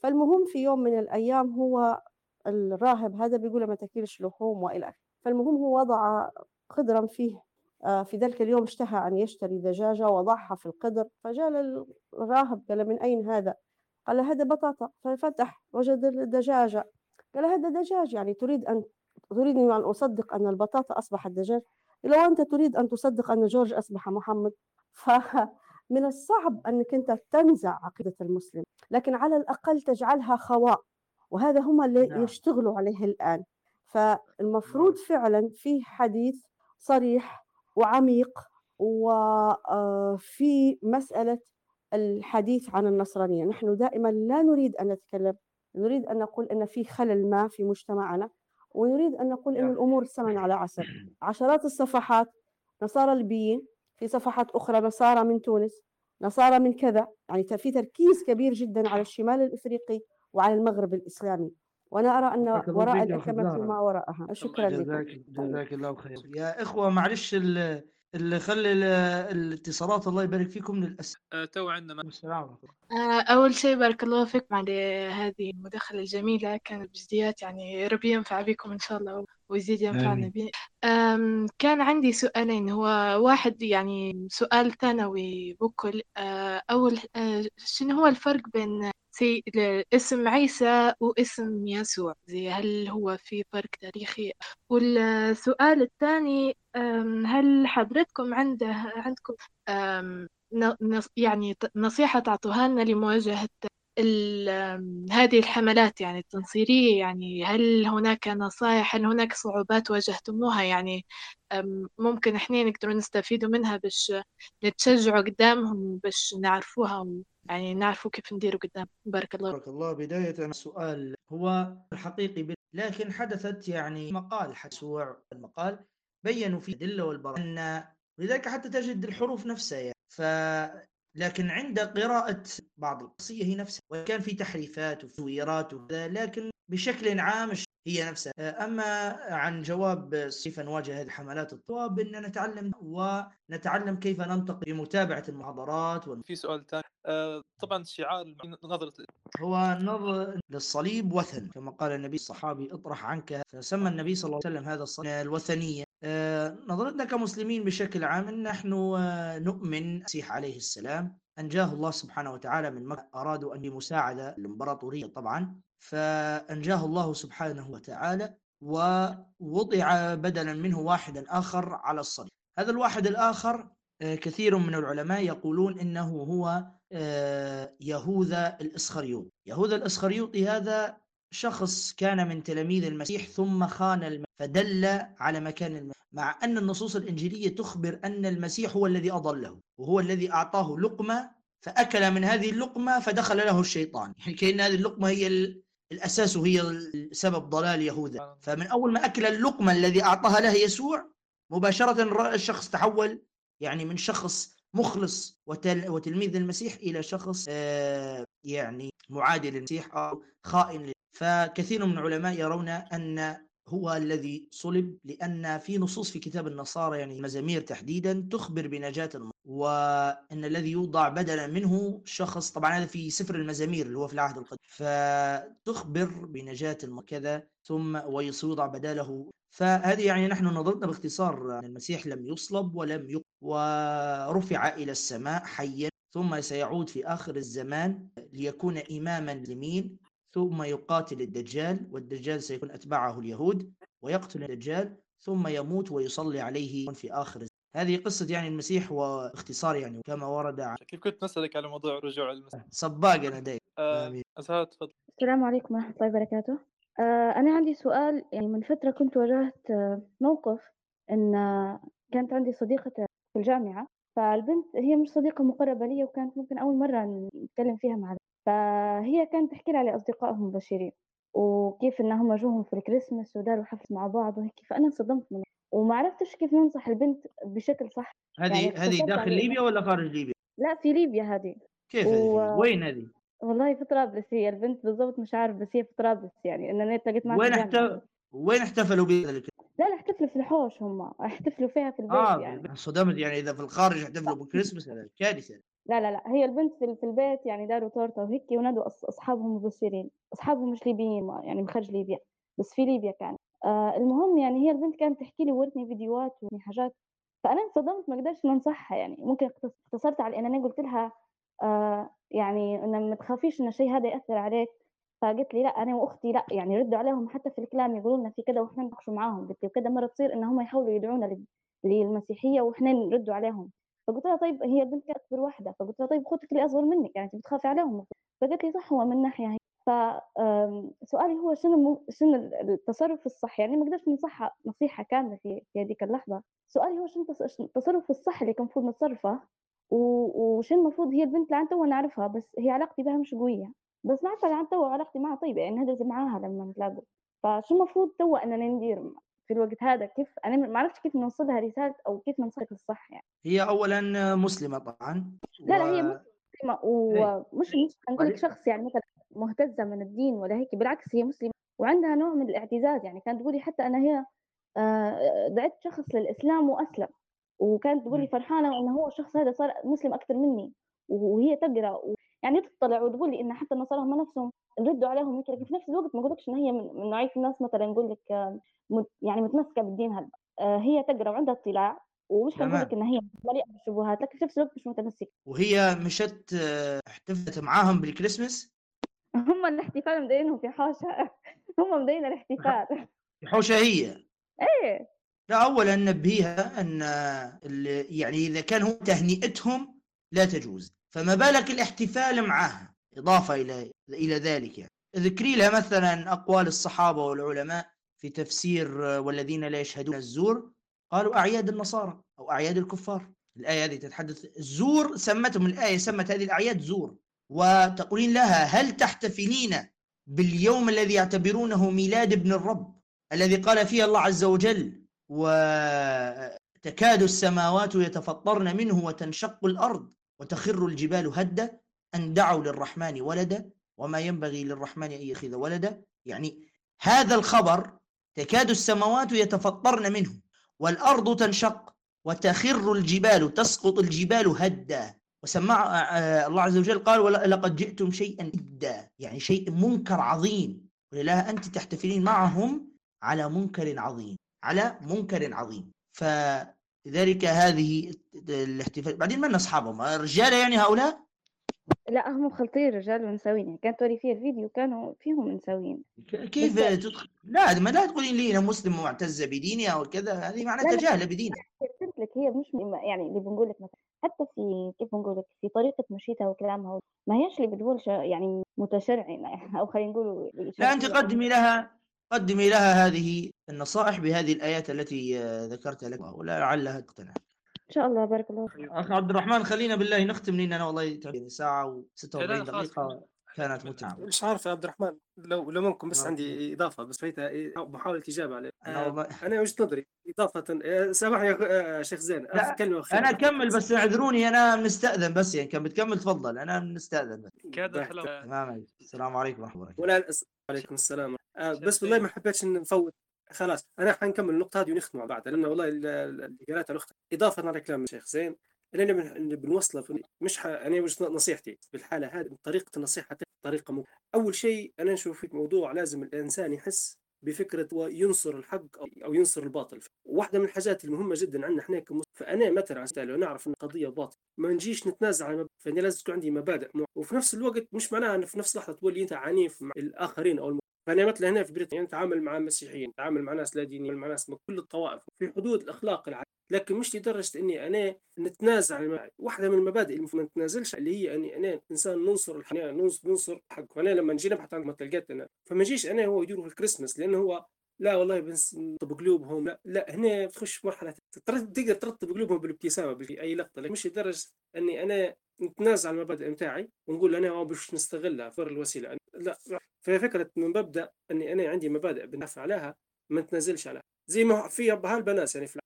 فالمهم في يوم من الأيام هو الراهب هذا بيقول ما تاكلش لحوم وإلى آخره. فالمهم هو وضع قدرا فيه في ذلك اليوم اشتهى أن يشتري دجاجة وضعها في القدر فجاء الراهب قال من أين هذا؟ قال هذا بطاطا. ففتح وجد الدجاجة. قال هذا دجاج يعني تريد أن تريدني أن أصدق أن البطاطا اصبحت دجاج لو أنت تريد أن تصدق أن جورج أصبح محمد. فمن *laughs* الصعب أنك أنت تنزع عقيدة المسلم لكن على الأقل تجعلها خواء وهذا هم اللي نعم. يشتغلوا عليه الآن. فالمفروض فعلا في حديث صريح وعميق وفي مسألة الحديث عن النصرانية. نحن دائما لا نريد أن نتكلم نريد أن نقول أن في خلل ما في مجتمعنا ونريد أن نقول أن. الأمور سمن على عسل. عشرات الصفحات نصارى ليبيين في صفحات أخرى نصارى من تونس نصارى من كذا يعني في تركيز كبير جدا على الشمال الإفريقي وعلى المغرب الإسلامي. وأنا أرى أن بارك الله وراء أخت ما وراءها. شكرا لكم. جزاك جزاك الله خير. يا إخوة معلش ال- اللي خلي ال- الاتصالات الله يبارك فيكم للأسف آه، تو عندنا السلام عليكم. آه، أول شيء بارك الله فيكم على هذه المداخلة الجميلة. كانت بجديات يعني ربي ينفع بكم إن شاء الله ويزيد ينفعنا. به كان عندي سؤالين. هو واحد يعني سؤال ثانوي بكل. آه، أول آه، شنو هو الفرق بين سي... اسم عيسى واسم يسوع. زي هل هو في فرق تاريخي؟ والسؤال الثاني هل حضرتكم عنده عندكم يعني نصيحة تعطوها لنا لمواجهة هذه الحملات يعني التنصيرية يعني هل هناك نصائح هل هناك صعوبات واجهتموها؟ يعني ممكن إحنا نقدروا نستفيدوا منها باش نتشجعوا قدامهم باش نعرفوها يعني نعرفوا كيف نديروا قدام. بارك الله بارك الله. بداية السؤال هو حقيقي لكن حدثت يعني مقال حسوع المقال بينوا فيه الأدلة والبراهين لذلك حتى تجد الحروف نفسها يعني. ف لكن عند قراءة بعض القصية هي نفسها وإن كان في تحريفات وتزويرات وكذا لكن بشكل عام هي نفسها. أما عن جواب كيف نواجه هذه الحملات الجواب أن نتعلم ونتعلم كيف ننطق بمتابعة المحاضرات وال... في سؤال ثاني. آه، طبعا شعار نظرة هو نظر للصليب وثن. كما قال النبي الصحابي اطرح عنك. فسمى النبي صلى الله عليه وسلم هذا الصليب الوثنية. نظرتنا كمسلمين بشكل عام أن نحن آه، نؤمن المسيح عليه السلام. أنجاه الله سبحانه وتعالى من مكة أرادوا أن مساعدة الإمبراطورية طبعا. فأنجاه الله سبحانه وتعالى ووضع بدلا منه واحدا آخر على الصليب. هذا الواحد الآخر آه، كثير من العلماء يقولون إنه هو آه، يهوذا الاسخريوط يهوذا الإسخريوطي هذا شخص كان من تلاميذ المسيح ثم خان المسيح فدل على مكان المسيح مع أن النصوص الإنجيلية تخبر أن المسيح هو الذي أضله وهو الذي أعطاه لقمة فأكل من هذه اللقمة فدخل له الشيطان. يعني كأن هذه اللقمة هي الأساس وهي سبب ضلال يهوذا فمن أول ما أكل اللقمة الذي أعطاها له يسوع مباشرة الشخص تحول يعني من شخص مخلص وتل وتلميذ المسيح إلى شخص آه يعني معادي للمسيح أو خائن فكثير من العلماء يرون أن هو الذي صلب لأن في نصوص في كتاب النصارى يعني المزامير تحديدا تخبر بنجاة المرء وأن الذي يوضع بدلا منه شخص طبعا هذا في سفر المزامير اللي هو في العهد القديم. فتخبر بنجاة المرء كذا ثم ويوضع بداله. فهذه يعني نحن نظرتنا باختصار أن المسيح لم يصلب ولم يقتل ورفع إلى السماء حيا ثم سيعود في آخر الزمان ليكون إماما لمين؟ ثم يقاتل الدجال والدجال سيكون أتباعه اليهود ويقتل الدجال ثم يموت ويصلي عليه في آخر الزمان. هذه قصة يعني المسيح واختصار يعني كما ورد عن كيف كنت نسألك على موضوع رجوع المسيح؟ سباق أنا دايما آه تفضل. السلام عليكم ورحمة الله وبركاته. آه أنا عندي سؤال يعني من فترة كنت واجهت آه موقف إن آه كانت عندي صديقة في الجامعة فالبنت هي مش صديقة مقربة لي وكانت ممكن أول مرة نتكلم فيها مع فهي كانت تحكي لي على أصدقائهم المبشرين وكيف إنهم جوهم في الكريسماس وداروا حفل مع بعض وهيك فأنا انصدمت منها وما عرفتش كيف ننصح البنت بشكل صح. هذه يعني هذه داخل ليبيا ولا خارج ليبيا؟ لا في ليبيا هذه. كيف و... وين هذه؟ والله في طرابلس هي البنت بالضبط مش عارف بس هي في طرابلس يعني إن أنا تلاقيت معها وين احت... وين احتفلوا بذلك؟ لا لا احتفلوا في الحوش هم. احتفلوا فيها في البيت آه يعني. صدمت يعني إذا في الخارج احتفلوا بالكريسماس هذا كارثه لا لا لا هي البنت في, البيت يعني داروا تورتة وهيك ونادوا أصحابهم مبشرين. أصحابهم مش ليبيين يعني من خارج ليبيا بس في ليبيا كان. آه المهم يعني هي البنت كانت تحكي لي ورتني فيديوهات وحاجات فأنا انصدمت ما قدرتش ننصحها يعني. ممكن اختصرت على إن أنا قلت لها آه يعني إن ما تخافيش إن الشيء هذا يأثر عليك. فقلت لي لا أنا وأختي لا يعني ردوا عليهم حتى في الكلام يقولوا لنا في كذا وإحنا نناقشوا معاهم قلت وكذا مرة تصير إن هم يحاولوا يدعونا للمسيحية وإحنا نردوا عليهم. فقلت لها طيب هي كانت اكبر واحدة فقلت لها طيب أخوتك اللي أصغر منك يعني أنت بتخافي عليهم؟ فقالت لي صح هو من ناحية هي. فسؤالي هو شنو شنو التصرف الصح؟ يعني ما قدرت ننصحها نصيحة كاملة في في هذيك اللحظة. سؤالي هو شنو التصرف الصح اللي كان المفروض نتصرفه؟ وشنو المفروض هي البنت لعن تو نعرفها بس هي علاقتي بها مش قوية. بس نعرفها لأن تو علاقتي معها طيبه يعني نهدرز معاها لما نتلاقوا فشو المفروض تو اننا ندير في الوقت هذا؟ كيف أنا ما عرفتش كيف نوصلها رسالة أو كيف ننصحك الصح يعني. هي اولا مسلمة طبعا لا لا هي مسلمة ومش مش نقول لك شخص يعني مثلا مهتزة من الدين ولا هيك بالعكس هي مسلمة وعندها نوع من الاعتزاز يعني. كانت تقولي حتى أنا هي آه، دعت شخص للإسلام وأسلم وكانت تقول لي فرحانة انه هو الشخص هذا صار مسلم أكثر مني وهي تقرأ يعني تطلع وتقول لي إن حتى النصارى هم نفسهم ردوا عليهم لكن في نفس الوقت ما أقولكش إن هي من نوعية الناس مثلا نقول لك آه، يعني متمسكة بالدين آه، هي تقرأ وعندها اطلاع ومش حنقول لك إن هي مليئه بالشبهات لكن في نفس الوقت مش متمسكة. وهي مشت آه، احتفلت معاهم بالكريسماس؟ *laughs* هم الاحتفال مدينهم في حوشة. *laughs* هم مدين الاحتفال. في حوشة هي؟ إيه. لا اولا نبهيها أن يعني إذا كان هم تهنئتهم لا تجوز. فما بالك الاحتفال معها؟ إضافة إلى إلى ذلك يعني. ذكري لها مثلا أقوال الصحابة والعلماء في تفسير والذين لا يشهدون الزور قالوا أعياد النصارى أو أعياد الكفار. الآية هذه تتحدث الزور سمتهم الآية سمت هذه الأعياد زور. وتقولين لها هل تحتفلين باليوم الذي يعتبرونه ميلاد ابن الرب الذي قال فيه الله عز وجل وتكاد السماوات يتفطرن منه وتنشق الأرض وتخر الجبال هدا أن دعوا للرحمن ولدا وما ينبغي للرحمن أن يأخذ ولدا. يعني هذا الخبر تكاد السماوات يتفطرن منه والأرض تنشق وتخر الجبال تسقط الجبال هدا. وسمع آه، الله عز وجل قال لقد جئتم شيئا إدا يعني شيء منكر عظيم. ولله أنت تحتفلين معهم على منكر عظيم على منكر عظيم. فلذلك هذه الاحتفال. بعدين من أصحابهم؟ رجالة يعني هؤلاء؟ لا هم مخلطين رجال ونسوين يعني كانت توري فيها الفيديو كانوا فيهم نسوين كيف تدخل؟ لا ما لا تقولين لي أنا مسلم معتزه بديني أو كذا. هذه معناتها جاهله بديني. قلت لك هي مش يعني اللي بنقول لك مثلًا حتى في كيف بنقول لك في طريقة مشيتها وكلامها ما هياش اللي بتقول ش يعني متشرعنة أو خلينا نقول لا شرعية قدّمي لها. قدّمي لها هذه النصائح بهذه الآيات التي ذكرتها لك ولعلها تقتنع. إن شاء الله بارك الله فيك. أخ عبد الرحمن خلّينا بالله نختم لأن أنا والله تعبني ساعة و46 لا، لا، خلاص. دقيقة كانت متعبة. مش عارف يا عبد الرحمن لو لو ممكن بس نعم. عندي إضافة بس فايتها إيه، محاولة إجابة عليه أنا آه، والله أنا وجهة نظري إضافة آه، سامحني يا آه، شيخ زين أنا أكمّل بس اعذروني أنا مستأذن بس يعني كان بتكمّل تفضل أنا مستأذن بس. تمام السلام عليكم ورحمة الله وبركاته. ولا الأس... عليكم السلام آه بس والله. ما حبيتش إن نفوت خلاص أنا حنكمل النقطة هذه ونختم مع بعض لأن والله ال- ال- اللي قالتها الأخت إضافة على كلام الشيخ زين اللي بنوصله مش ح... أنا وجهة نصيحتي في الحاله هذه طريقة النصيحة تكون طريقة م... أول شيء أنا نشوف في موضوع لازم الإنسان يحس بفكرة هو ينصر الحق أو ينصر الباطل. واحدة من الحاجات المهمة جدا عندنا إحنا كمسلمين فأنا مثلا لو نعرف إن قضيه باطل ما نجيش نتنازع على مب... فأنا لازم تكون عندي مبادئ مع... وفي نفس الوقت مش معناها إن في نفس لحظة تولي أنت عنيف مع الآخرين أو الم... فانا مثلا هنا في بريطانيا نتعامل مع مسيحيين نتعامل مع ناس لا دينيين مع ناس من كل الطوائف في حدود الأخلاق العادية. لكن مش لدرجة إني أنا نتنازع عن- واحدة من المبادئ اللي ما نتنازلش اللي هي أني أنا إنسان ننصر الحياة ننصر ننصر حق فانا لما نجي نبحث عن مثل لقيت أنا فما نجيش أنا هو يديروا في الكريسماس لأنه هو لا والله بس نطب قلوبهم لا لا هنا بتخش في مرحلة تقدر ترطب قلوبهم بالابتسامة في أي لقطة. لكن مش لدرجة إني أنا نتنازع عن المبادئ متاعي ونقول أنا باش نستغلها في الوسيلة. لا ففكره من مبدأ أني أنا عندي مبادئ بندافع عليها ما نتنازلش عليها. زي ما في هالبنات يعني في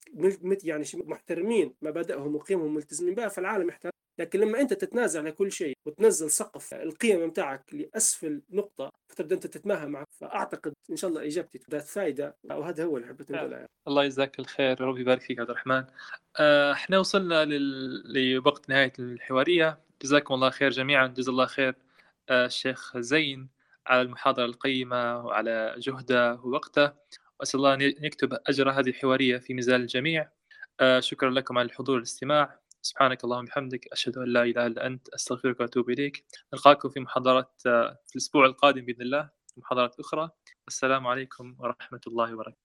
يعني محترمين مبادئهم وقيمهم ملتزمين بها فالعالم يحترم لكن لما أنت تتنازع على كل شيء وتنزل سقف القيم بتاعك لأسفل نقطة فتبدأ أنت تتماهى معك فأعتقد إن شاء الله إجابتي ذات فائده وهذا هو اللي حبيت نقوله يعني. الله يجزاك الخير ربي يبارك فيك عبد الرحمن. آه، إحنا وصلنا لل... لوقت نهاية الحوارية. جزاكم الله خير جميعا. جزا الله خير آه، الشيخ زين على المحاضرة القيمة وعلى جهده ووقته. وأسأل الله أن يكتب أجر هذه الحوارية في ميزان الجميع. آه، شكرا لكم على الحضور والاستماع. سبحانك اللهم وبحمدك أشهد أن لا إله إلا أنت أستغفرك وأتوب إليك. نلقاكم في محاضرات آه، في الأسبوع القادم بإذن الله محاضرات أخرى. السلام عليكم ورحمة الله وبركاته.